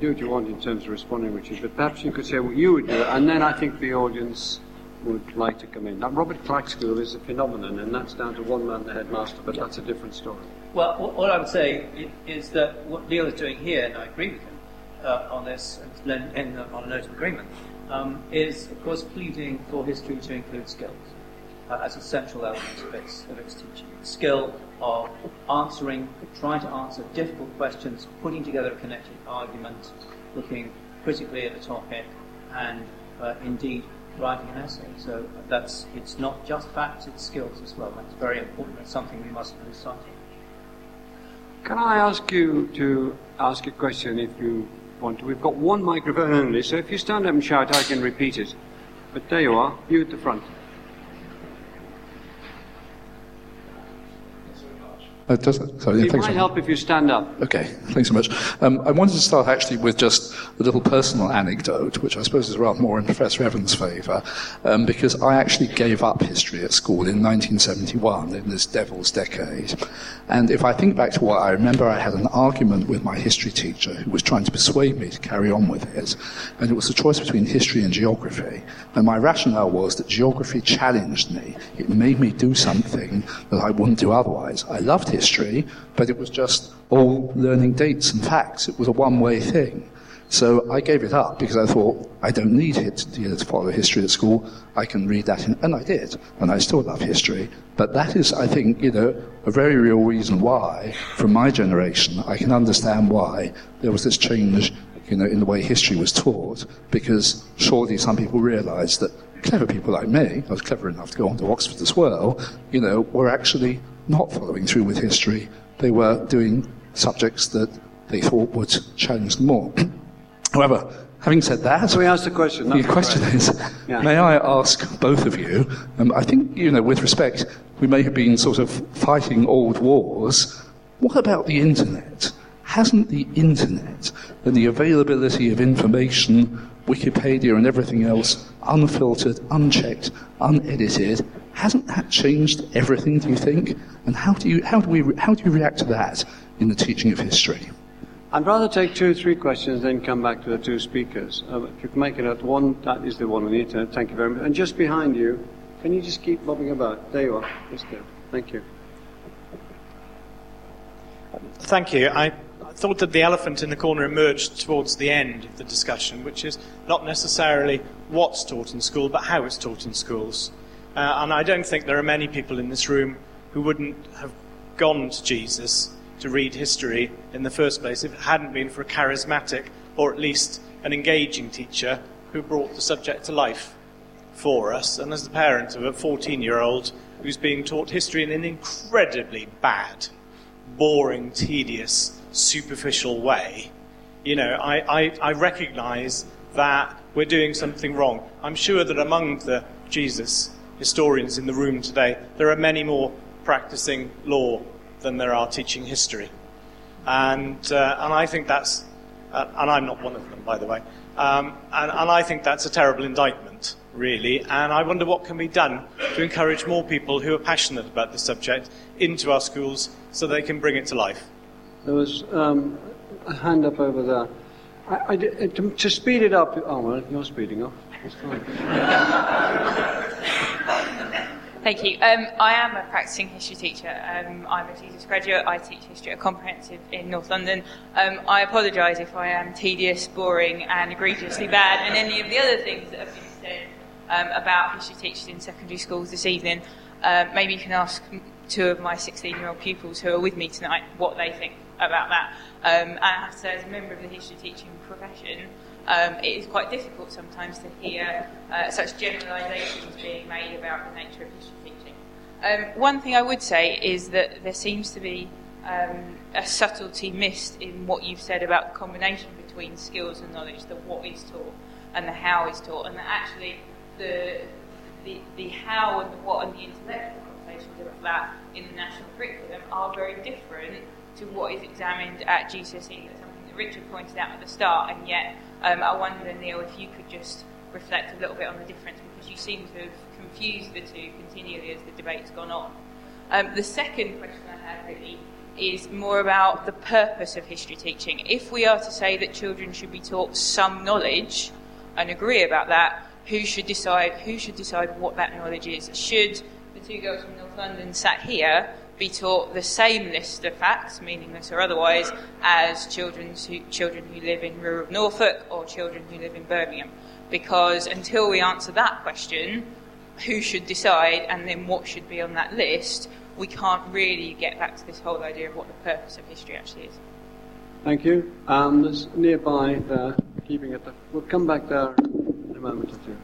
do what you want in terms of responding, Richard, but perhaps you could say what you would do, and then I think the audience would like to come in. Now, Robert Clack School is a phenomenon, and that's down to one man, the headmaster, but that's a different story. Well, what I would say is that what Niall is doing here, and I agree with him uh, on this, and, and, on a note of agreement, um, is, of course, pleading for history to include skills uh, as a central element of its, of its teaching. Skill of answering, trying to answer difficult questions, putting together a connected argument, looking critically at a topic, and uh, indeed writing an essay. So that's it's not just facts, it's skills as well. That's very important. It's something we mustn't lose sight of. Can I ask you to ask a question if you want to? We've got one microphone only, so if you stand up and shout, I can repeat it. But there you are, you at the front. Uh, it? Sorry, it might help if you stand up. Okay, thanks so much. Um, I wanted to start actually with just a little personal anecdote, which I suppose is rather more in Professor Evans' favour, um, because I actually gave up history at school in 1971, in this devil's decade. And if I think back to what I remember, I had an argument with my history teacher who was trying to persuade me to carry on with it. And it was a choice between history and geography. And my rationale was that geography challenged me. It made me do something that I wouldn't do otherwise. I loved history history, but it was just all learning dates and facts. It was a one way thing. So I gave it up because I thought I don't need to, to follow history at school. I can read that, in, and I did, and I still love history. But that is, I think, you know, a very real reason why, from my generation, I can understand why there was this change, you know, in the way history was taught. Because surely some people realised that clever people like me, I was clever enough to go on to Oxford as well, you know, were actually not following through with history. They were doing subjects that they thought would challenge them more. (clears throat) However, having said that, so we ask the question. The question is, yeah. may I ask both of you? Um, I think you know, with respect, we may have been sort of fighting old wars. What about the internet? Hasn't the internet and the availability of information, Wikipedia and everything else, unfiltered, unchecked, unedited, Hasn't that changed everything, do you think? And how do you, how do we, how do you react to that in the teaching of history? I'd rather take two or three questions, then come back to the two speakers. Uh, if you can make it at one, that is the one on the internet. Thank you very much. And just behind you, can you just keep bobbing about? There you are. Just there. Thank you. Thank you. I thought that the elephant in the corner emerged towards the end of the discussion, which is not necessarily what's taught in school, but how it's taught in schools. Uh, and I don't think there are many people in this room who wouldn't have gone to Jesus to read history in the first place if it hadn't been for a charismatic or at least an engaging teacher who brought the subject to life for us. And as the parent of a 14 year old who's being taught history in an incredibly bad, boring, tedious, superficial way, you know, I, I, I recognize that we're doing something wrong. I'm sure that among the Jesus historians in the room today, there are many more practicing law than there are teaching history. And, uh, and I think that's, uh, and I'm not one of them, by the way, um, and, and I think that's a terrible indictment, really. And I wonder what can be done to encourage more people who are passionate about the subject into our schools so they can bring it to life. There was um, a hand up over there. I, I, to, to, speed it up, oh, well, you're speeding up. (laughs) Thank you. Um, I am a practicing history teacher. Um, I'm a Jesus graduate. I teach history at Comprehensive in North London. Um, I apologise if I am tedious, boring, and egregiously bad, and any of the other things that have been said um, about history teachers in secondary schools this evening. Um, maybe you can ask two of my 16-year-old pupils who are with me tonight what they think about that. Um, and I have to say, as a member of the history teaching profession, um, it is quite difficult sometimes to hear uh, such generalisations being made about the nature of history teaching. Um, one thing I would say is that there seems to be um, a subtlety missed in what you've said about the combination between skills and knowledge, the what is taught and the how is taught, and that actually the, the, the how and the what and the intellectual conversations are that in the national curriculum are very different to what is examined at GCSE. That's something that Richard pointed out at the start, and yet um, I wonder, Niall, if you could just reflect a little bit on the difference because you seem to have confused the two continually as the debate's gone on. Um, the second question I had really is more about the purpose of history teaching. If we are to say that children should be taught some knowledge and agree about that, who should decide who should decide what that knowledge is? Should the two girls from North London sat here be taught the same list of facts, meaningless or otherwise, as children who, children who live in rural Norfolk or children who live in Birmingham? Because until we answer that question, who should decide and then what should be on that list, we can't really get back to this whole idea of what the purpose of history actually is. Thank you. Um, there's nearby there, keeping it. The, we'll come back there in a moment or two.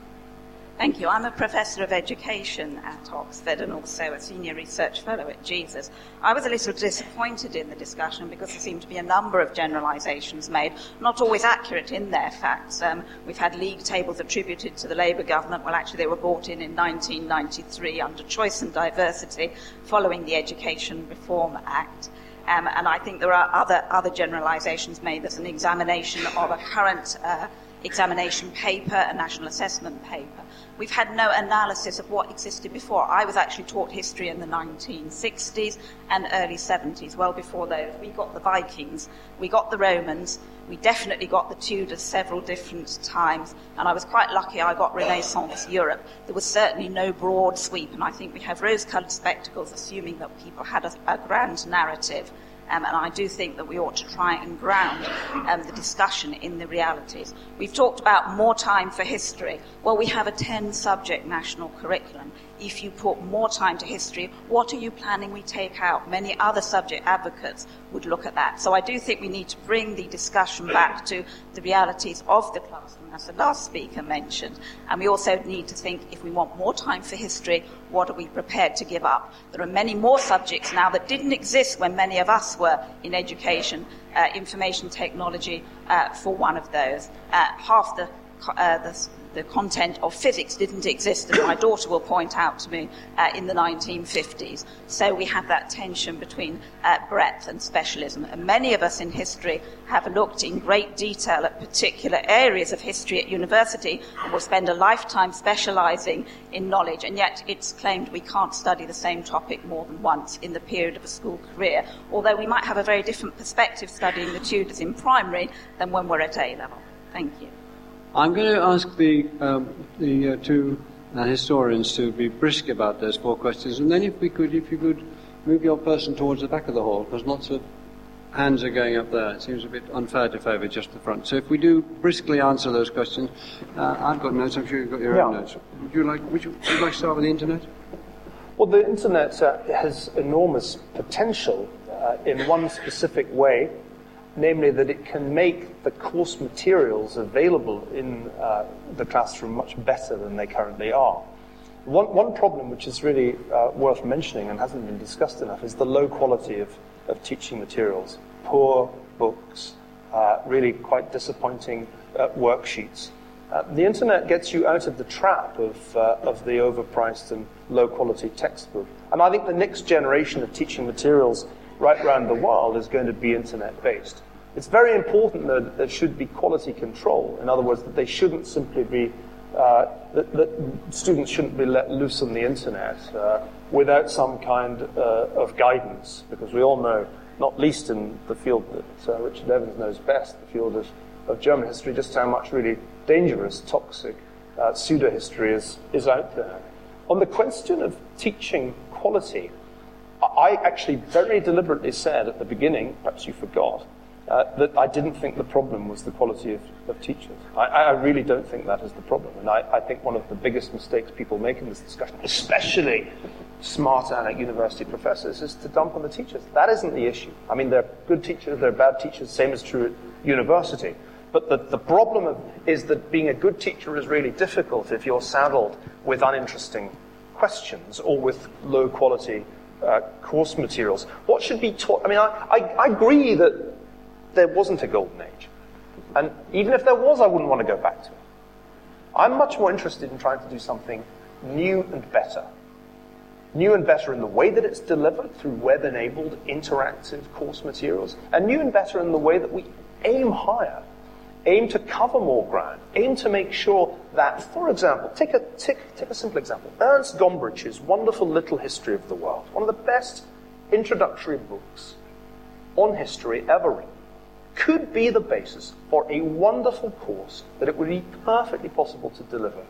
Thank you. I'm a professor of education at Oxford and also a senior research fellow at Jesus. I was a little disappointed in the discussion because there seemed to be a number of generalisations made, not always accurate in their facts. Um, we've had league tables attributed to the Labour government. Well, actually, they were brought in in 1993 under Choice and Diversity following the Education Reform Act. Um, and I think there are other, other generalisations made. There's an examination of a current uh, examination paper, a national assessment paper. We've had no analysis of what existed before. I was actually taught history in the 1960s and early 70s, well before those. We got the Vikings, we got the Romans, we definitely got the Tudors several different times, and I was quite lucky I got Renaissance Europe. There was certainly no broad sweep, and I think we have rose coloured spectacles, assuming that people had a, a grand narrative. Um, and I do think that we ought to try and ground um, the discussion in the realities. We've talked about more time for history. Well, we have a 10 subject national curriculum. If you put more time to history, what are you planning we take out? Many other subject advocates would look at that. So I do think we need to bring the discussion back to the realities of the classroom, as the last speaker mentioned. And we also need to think if we want more time for history, what are we prepared to give up? There are many more subjects now that didn't exist when many of us were in education, uh, information technology uh, for one of those. Uh, half the, uh, the the content of physics didn't exist, as my daughter will point out to me, uh, in the 1950s. So we have that tension between uh, breadth and specialism. And many of us in history have looked in great detail at particular areas of history at university and will spend a lifetime specializing in knowledge, and yet it's claimed we can't study the same topic more than once in the period of a school career, although we might have a very different perspective studying the Tudors in primary than when we're at A level. Thank you. I'm going to ask the, um, the uh, two uh, historians to be brisk about those four questions, and then if we could, if you could move your person towards the back of the hall, because lots of hands are going up there. It seems a bit unfair to favour just the front. So if we do briskly answer those questions, uh, I've got notes. I'm sure you've got your yeah. own notes. Would you like? Would you, would you like to start with the internet? Well, the internet uh, has enormous potential uh, in one specific way namely that it can make the course materials available in uh, the classroom much better than they currently are. One, one problem which is really uh, worth mentioning and hasn't been discussed enough is the low quality of, of teaching materials. Poor books, uh, really quite disappointing uh, worksheets. Uh, the internet gets you out of the trap of, uh, of the overpriced and low quality textbook. And I think the next generation of teaching materials right around the world is going to be internet based. It's very important that there should be quality control. In other words, that they shouldn't simply be, uh, that, that, students shouldn't be let loose on the internet uh, without some kind uh, of guidance, because we all know, not least in the field that uh, Richard Evans knows best, the field of, of German history, just how much really dangerous, toxic uh, pseudo history is, is out there. On the question of teaching quality, I actually very deliberately said at the beginning, perhaps you forgot, uh, that I didn't think the problem was the quality of, of teachers. I, I, really don't think that is the problem. And I, I, think one of the biggest mistakes people make in this discussion, especially smart aleck university professors, is to dump on the teachers. That isn't the issue. I mean, they're good teachers, they're bad teachers, same is true at university. But the, the problem of, is that being a good teacher is really difficult if you're saddled with uninteresting questions or with low quality uh, course materials. What should be taught? I mean, I, I, I agree that there wasn't a golden age. And even if there was, I wouldn't want to go back to it. I'm much more interested in trying to do something new and better. new and better in the way that it's delivered through web enabled interactive course materials, and new and better in the way that we aim higher, aim to cover more ground, aim to make sure that, for example, take a, take, take a simple example Ernst Gombrich's wonderful Little History of the World, one of the best introductory books on history ever written, could be the basis for a wonderful course that it would be perfectly possible to deliver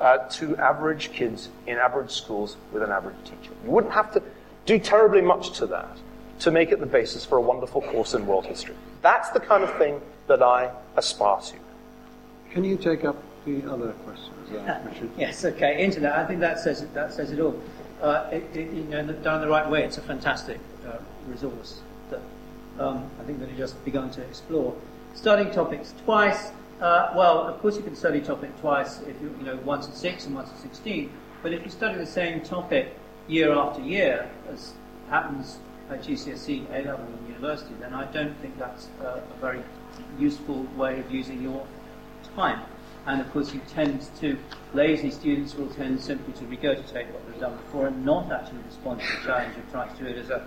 uh, to average kids in average schools with an average teacher. You wouldn't have to do terribly much to that to make it the basis for a wonderful course in world history. That's the kind of thing that I aspire to. Can you take up the other questions, (laughs) uh, Richard? Yes, okay. Internet, I think that says it, that says it all. Uh, it, it, you know, done the right way, it's a fantastic uh, resource that um, I think that it just begun to explore. Studying topics twice, uh, well, of course you can study a topic twice if you, you know, once at 6 and once at 16, but if you study the same topic year after year, as happens at GCSE, A-level and university, then I don't think that's uh, a very useful way of using your time. And of course you tend to, lazy students will tend simply to regurgitate what they've done before and not actually respond to the challenge of trying to do it as a,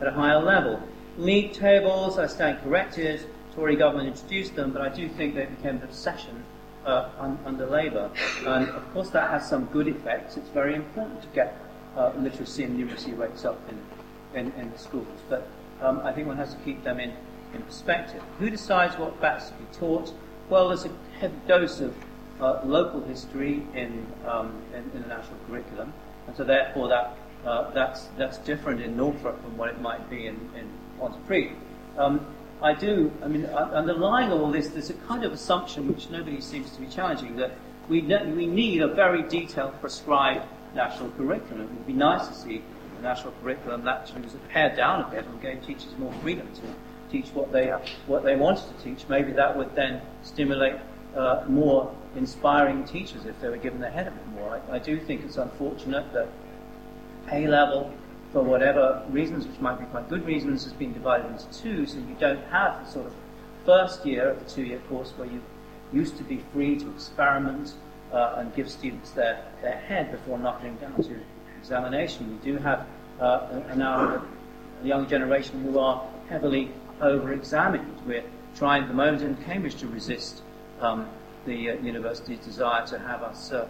at a higher level. League tables, I stand corrected. Tory government introduced them, but I do think they became an obsession uh, un- under Labour. And of course, that has some good effects. It's very important to get uh, literacy and numeracy rates up in, in, in the schools, but um, I think one has to keep them in, in perspective. Who decides what facts to be taught? Well, there's a heavy dose of uh, local history in, um, in, in, the national curriculum, and so therefore that, uh, that's, that's different in Norfolk from what it might be in, in Um, I do, I mean, underlying all this, there's a kind of assumption which nobody seems to be challenging that we, ne- we need a very detailed prescribed national curriculum. It would be nice to see a national curriculum that actually was pared down a bit and gave teachers more freedom to teach what they, what they wanted to teach. Maybe that would then stimulate uh, more inspiring teachers if they were given the head of it more. I, I do think it's unfortunate that A level for whatever reasons, which might be quite good reasons, has been divided into two, so you don't have the sort of first year of the two-year course where you used to be free to experiment uh, and give students their, their head before knocking down to examination. You do have uh, now a young generation who are heavily over-examined. We're trying at the moment in Cambridge to resist um, the uh, university's desire to have us uh,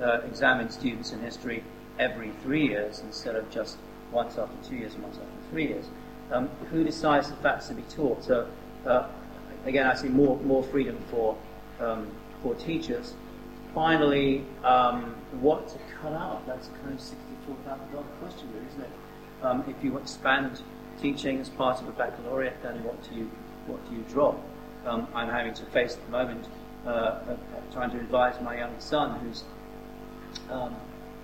uh, examine students in history every three years instead of just once after two years and once after three years. Um, who decides the facts to be taught? So, uh, again, I see more, more freedom for, um, for teachers. Finally, um, what to cut out? That's kind of $64,000 question, isn't it? Um, if you expand teaching as part of a baccalaureate, then what do you, what do you drop? Um, I'm having to face at the moment uh, uh, trying to advise my young son, who's um,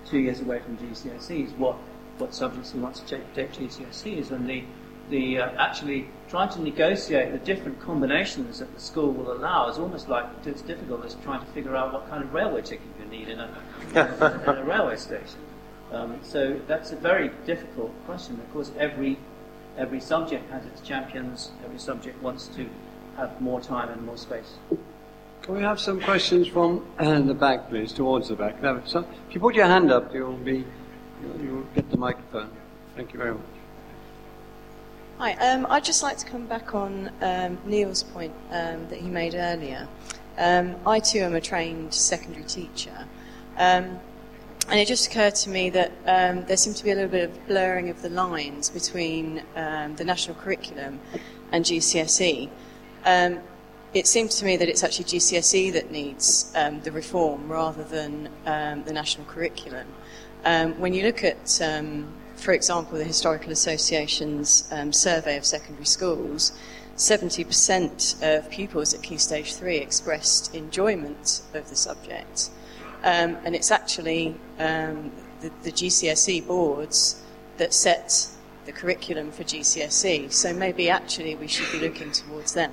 two years away from GCSEs, what what subjects he wants to take, take GCSEs, and the, the uh, actually trying to negotiate the different combinations that the school will allow is almost like it's difficult as trying to figure out what kind of railway ticket you need in a, (laughs) in a railway station. Um, so that's a very difficult question. Of course, every every subject has its champions. Every subject wants to have more time and more space. Can we have some questions from uh, the back, please, towards the back? So, if you put your hand up, you'll be you will get the microphone. Thank you very much. Hi, um, I'd just like to come back on um, Niall's point um, that he made earlier. Um, I too am a trained secondary teacher, um, and it just occurred to me that um, there seemed to be a little bit of blurring of the lines between the national curriculum and GCSE. it seems to me that it's actually GCSE that needs the reform rather than the national curriculum. Um, when you look at, um, for example, the Historical Association's um, survey of secondary schools, 70% of pupils at Key Stage 3 expressed enjoyment of the subject. Um, and it's actually um, the, the GCSE boards that set the curriculum for GCSE. So maybe actually we should be looking towards them.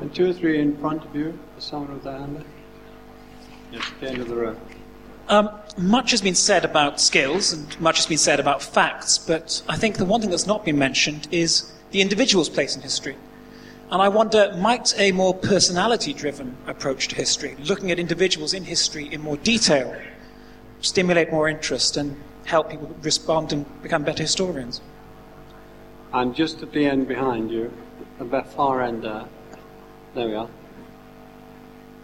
And two or three in front of you, someone with their hand Yes, at the end of the row. Um, much has been said about skills and much has been said about facts, but I think the one thing that's not been mentioned is the individual's place in history. And I wonder, might a more personality driven approach to history, looking at individuals in history in more detail, stimulate more interest and help people respond and become better historians. And just at the end behind you, at the far end there, there we are.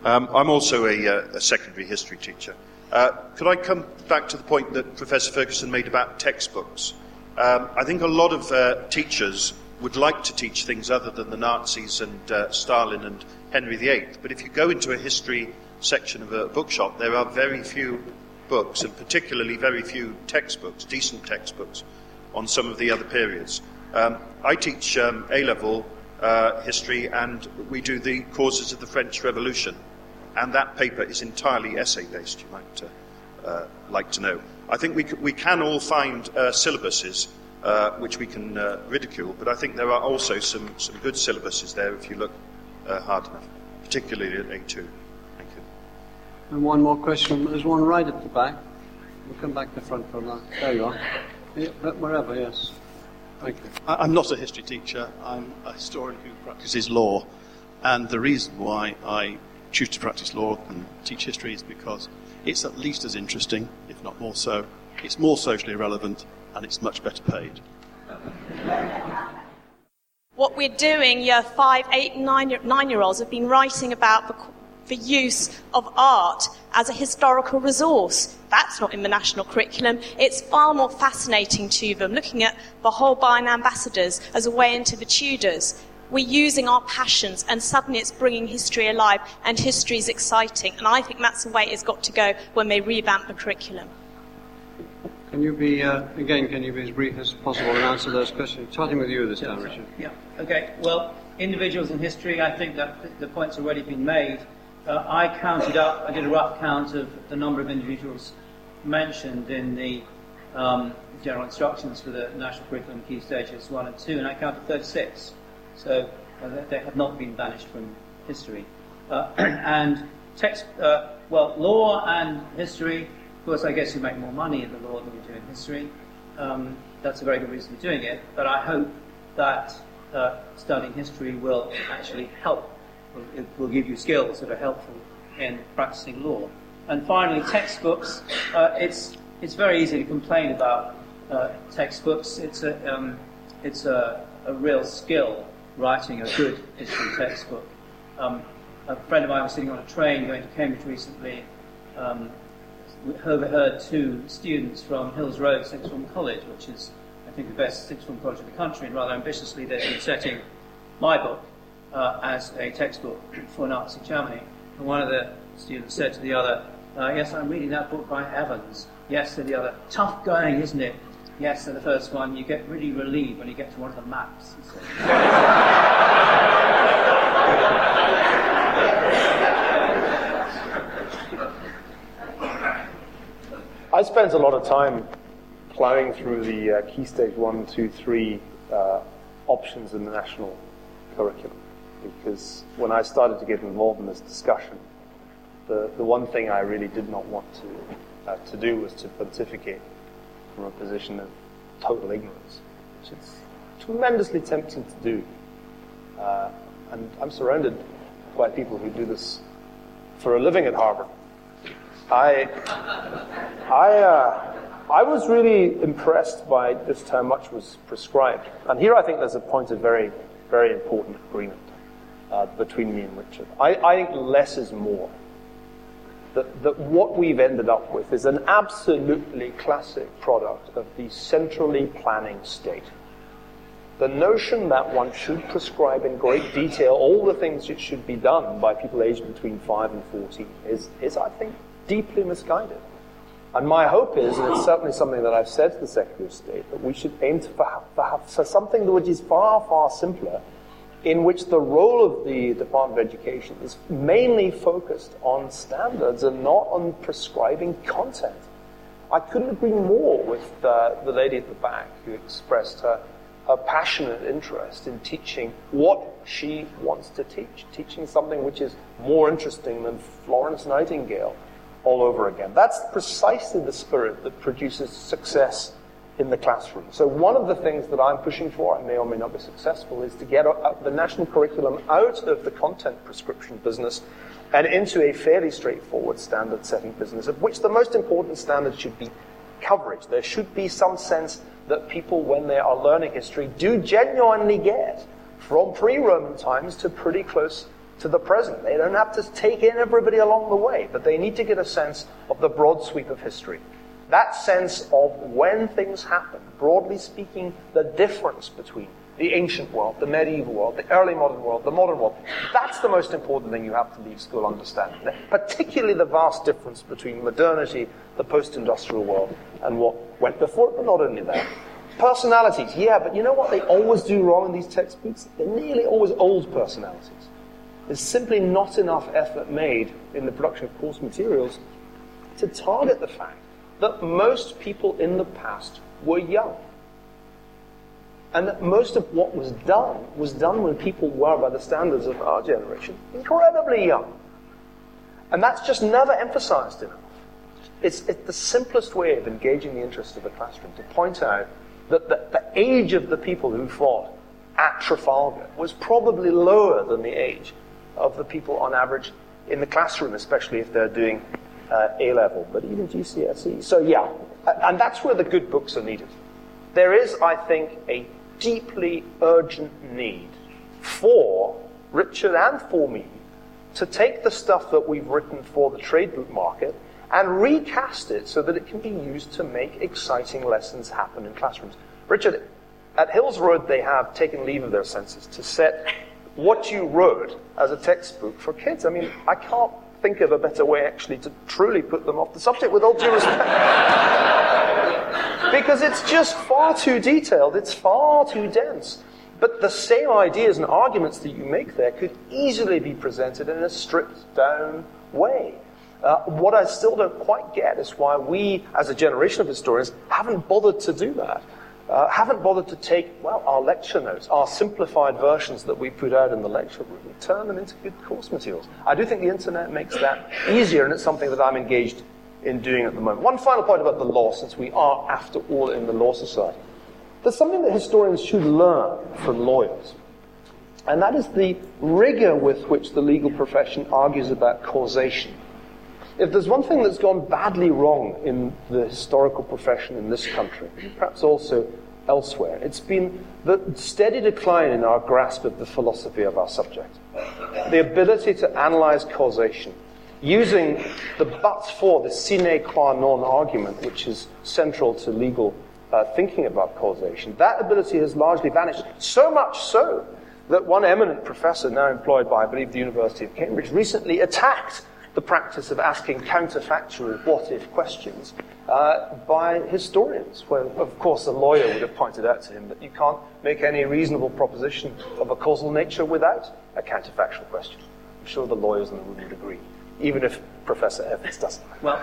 Um, I'm also a, uh, a, secondary history teacher. Uh, could I come back to the point that Professor Ferguson made about textbooks? Um, I think a lot of uh, teachers would like to teach things other than the Nazis and uh, Stalin and Henry VIII, but if you go into a history section of a bookshop, there are very few books, and particularly very few textbooks, decent textbooks, on some of the other periods. Um, I teach um, A level uh, history, and we do the causes of the French Revolution and that paper is entirely essay based, you might uh, uh, like to know. I think we, c- we can all find uh, syllabuses uh, which we can uh, ridicule, but I think there are also some, some good syllabuses there if you look uh, hard enough, particularly at A2. Thank you. And one more question. There's one right at the back. We'll come back to the front for a moment. There you are. Yeah, wherever, yes. Thank you. I'm not a history teacher. I'm a historian who practices law. And the reason why I choose to practice law and teach history is because it's at least as interesting, if not more so. It's more socially relevant and it's much better paid. What we're doing, year five, eight, nine, nine year olds have been writing about the, the use of art as a historical resource. That's not in the national curriculum. It's far more fascinating to them, looking at the Holbein ambassadors as a way into the Tudors we're using our passions and suddenly it's bringing history alive and history is exciting. And I think that's the way it's got to go when they revamp the curriculum. Can you be, uh, again, can you be as brief as possible and answer those questions? Starting with you this time, Richard. Yeah, okay. Well, individuals in history, I think that the point's already been made. Uh, I counted up, I did a rough count of the number of individuals mentioned in the um, general instructions for the national curriculum key stages 1 and 2, and I counted 36. So uh, they have not been banished from history. Uh, (clears throat) and text, uh, well, law and history, of course, I guess you make more money in the law than you do in history. Um, that's a very good reason for doing it. But I hope that uh, studying history will actually help. It will give you skills that are helpful in practicing law. And finally, textbooks. Uh, it's it's very easy to complain about uh, textbooks. It's a um, it's a, a real skill writing a good history textbook. Um, a friend of mine was sitting on a train going to Cambridge recently. Um, overheard two students from Hills Road Sixth Form College, which is, I think, the best sixth form college in the country, and rather ambitiously they've been setting my book uh, as a textbook for Nazi Germany. And one of the students said to the other, uh, Yes, I'm reading that book by Evans. Yes, said the other, tough going, isn't it? Yes, and the first one, you get really relieved when you get to one of the maps. (laughs) I spent a lot of time plowing through the uh, key stage one, two, three uh, options in the national curriculum because when I started to get involved in this discussion, the, the one thing I really did not want to, uh, to do was to pontificate from a position of total ignorance, which is tremendously tempting to do. Uh, and I'm surrounded by people who do this for a living at Harvard. I, I, uh, I was really impressed by just how much was prescribed. And here I think there's a point of very, very important agreement uh, between me and Richard. I, I think less is more that, that what we've ended up with is an absolutely classic product of the centrally planning state. The notion that one should prescribe in great detail all the things that should be done by people aged between 5 and 14 is, is I think, deeply misguided. And my hope is, and it's certainly something that I've said to the Secretary of State, that we should aim for, for, for something which is far, far simpler in which the role of the Department of Education is mainly focused on standards and not on prescribing content. I couldn't agree more with uh, the lady at the back who expressed her, her passionate interest in teaching what she wants to teach, teaching something which is more interesting than Florence Nightingale all over again. That's precisely the spirit that produces success in the classroom. So one of the things that I'm pushing for, I may or may not be successful, is to get the national curriculum out of the content prescription business and into a fairly straightforward standard setting business, of which the most important standard should be coverage. There should be some sense that people, when they are learning history, do genuinely get from pre Roman times to pretty close to the present. They don't have to take in everybody along the way, but they need to get a sense of the broad sweep of history. That sense of when things happen, broadly speaking, the difference between the ancient world, the medieval world, the early modern world, the modern world. That's the most important thing you have to leave school understanding. Particularly the vast difference between modernity, the post-industrial world, and what went before it, but not only that. Personalities, yeah, but you know what they always do wrong in these textbooks? They're nearly always old personalities. There's simply not enough effort made in the production of course materials to target the fact that most people in the past were young. And that most of what was done was done when people were, by the standards of our generation, incredibly young. And that's just never emphasized enough. It's, it's the simplest way of engaging the interest of the classroom to point out that the, the age of the people who fought at Trafalgar was probably lower than the age of the people on average in the classroom, especially if they're doing uh, A level, but even GCSE. So, yeah, and that's where the good books are needed. There is, I think, a deeply urgent need for Richard and for me to take the stuff that we've written for the trade book market and recast it so that it can be used to make exciting lessons happen in classrooms. Richard, at Hills Road, they have taken leave of their senses to set what you wrote as a textbook for kids. I mean, I can't think of a better way actually to truly put them off the subject with all due respect. (laughs) because it's just far too detailed, it's far too dense. But the same ideas and arguments that you make there could easily be presented in a stripped down way. Uh, what I still don't quite get is why we, as a generation of historians, haven't bothered to do that uh, haven't bothered to take, well, our lecture notes, our simplified versions that we put out in the lecture room, and turn them into good course materials. I do think the internet makes that easier, and it's something that I'm engaged in doing at the moment. One final point about the law, since we are, after all, in the Law Society. There's something that historians should learn from lawyers, and that is the rigor with which the legal profession argues about causation. If there's one thing that's gone badly wrong in the historical profession in this country, perhaps also elsewhere, it's been the steady decline in our grasp of the philosophy of our subject. The ability to analyze causation using the but for, the sine qua non argument, which is central to legal uh, thinking about causation, that ability has largely vanished. So much so that one eminent professor, now employed by, I believe, the University of Cambridge, recently attacked the practice of asking counterfactual what if questions uh, by historians. Where, of course, a lawyer would have pointed out to him that you can't make any reasonable proposition of a causal nature without a counterfactual question. I'm sure the lawyers in the room would agree, even if Professor Evans doesn't. Well,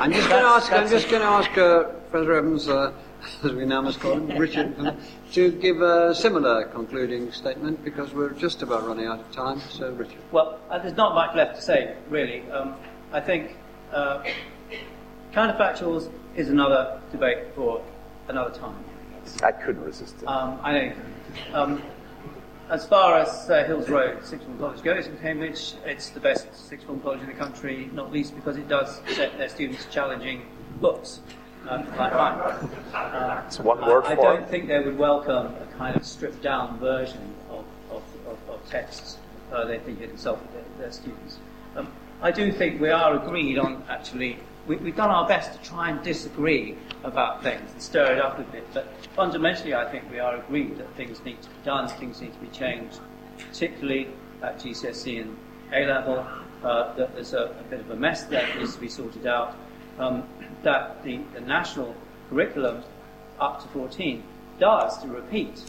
I'm just going to ask. I'm just going to ask uh, Professor Evans, uh, as we now must call him, Richard, to give a similar concluding statement because we're just about running out of time. So, Richard. Well, uh, there's not much left to say, really. Um, I think uh, counterfactuals is another debate for another time. I couldn't resist it. Um, I know. Um, as far as uh, Hills Road Sixth Form College goes in Cambridge, it's the best sixth form college in the country, not least because it does set their students challenging books um, like mine. Uh, it's one word I, I don't it. think they would welcome a kind of stripped down version of, of, of, of texts. Uh, they think it insulted their, their students. Um, I do think we are agreed on actually. We, we've done our best to try and disagree about things and stir it up a bit, but fundamentally, I think we are agreed that things need to be done, things need to be changed, particularly at GCSE and A level. Uh, that there's a, a, bit of a mess that needs to be sorted out. Um, that the, the national curriculum up to 14 does, to repeat,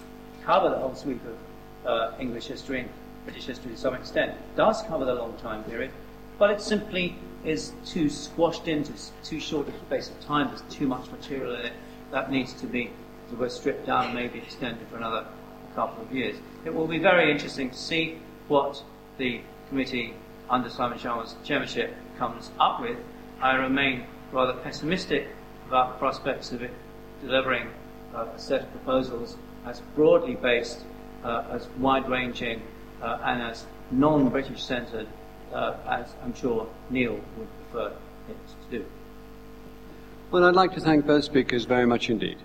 cover the whole sweep of uh, English history and British history to some extent, does cover the long time period, but it simply is too squashed into too short a space of time. There's too much material in it that needs to be be stripped down, maybe extended for another couple of years. It will be very interesting to see what the committee under Simon Schama's chairmanship comes up with. I remain rather pessimistic about the prospects of it delivering uh, a set of proposals as broadly based, uh, as wide ranging, uh, and as non British centred uh, as I'm sure Niall would prefer it to do. Well, I'd like to thank both speakers very much indeed.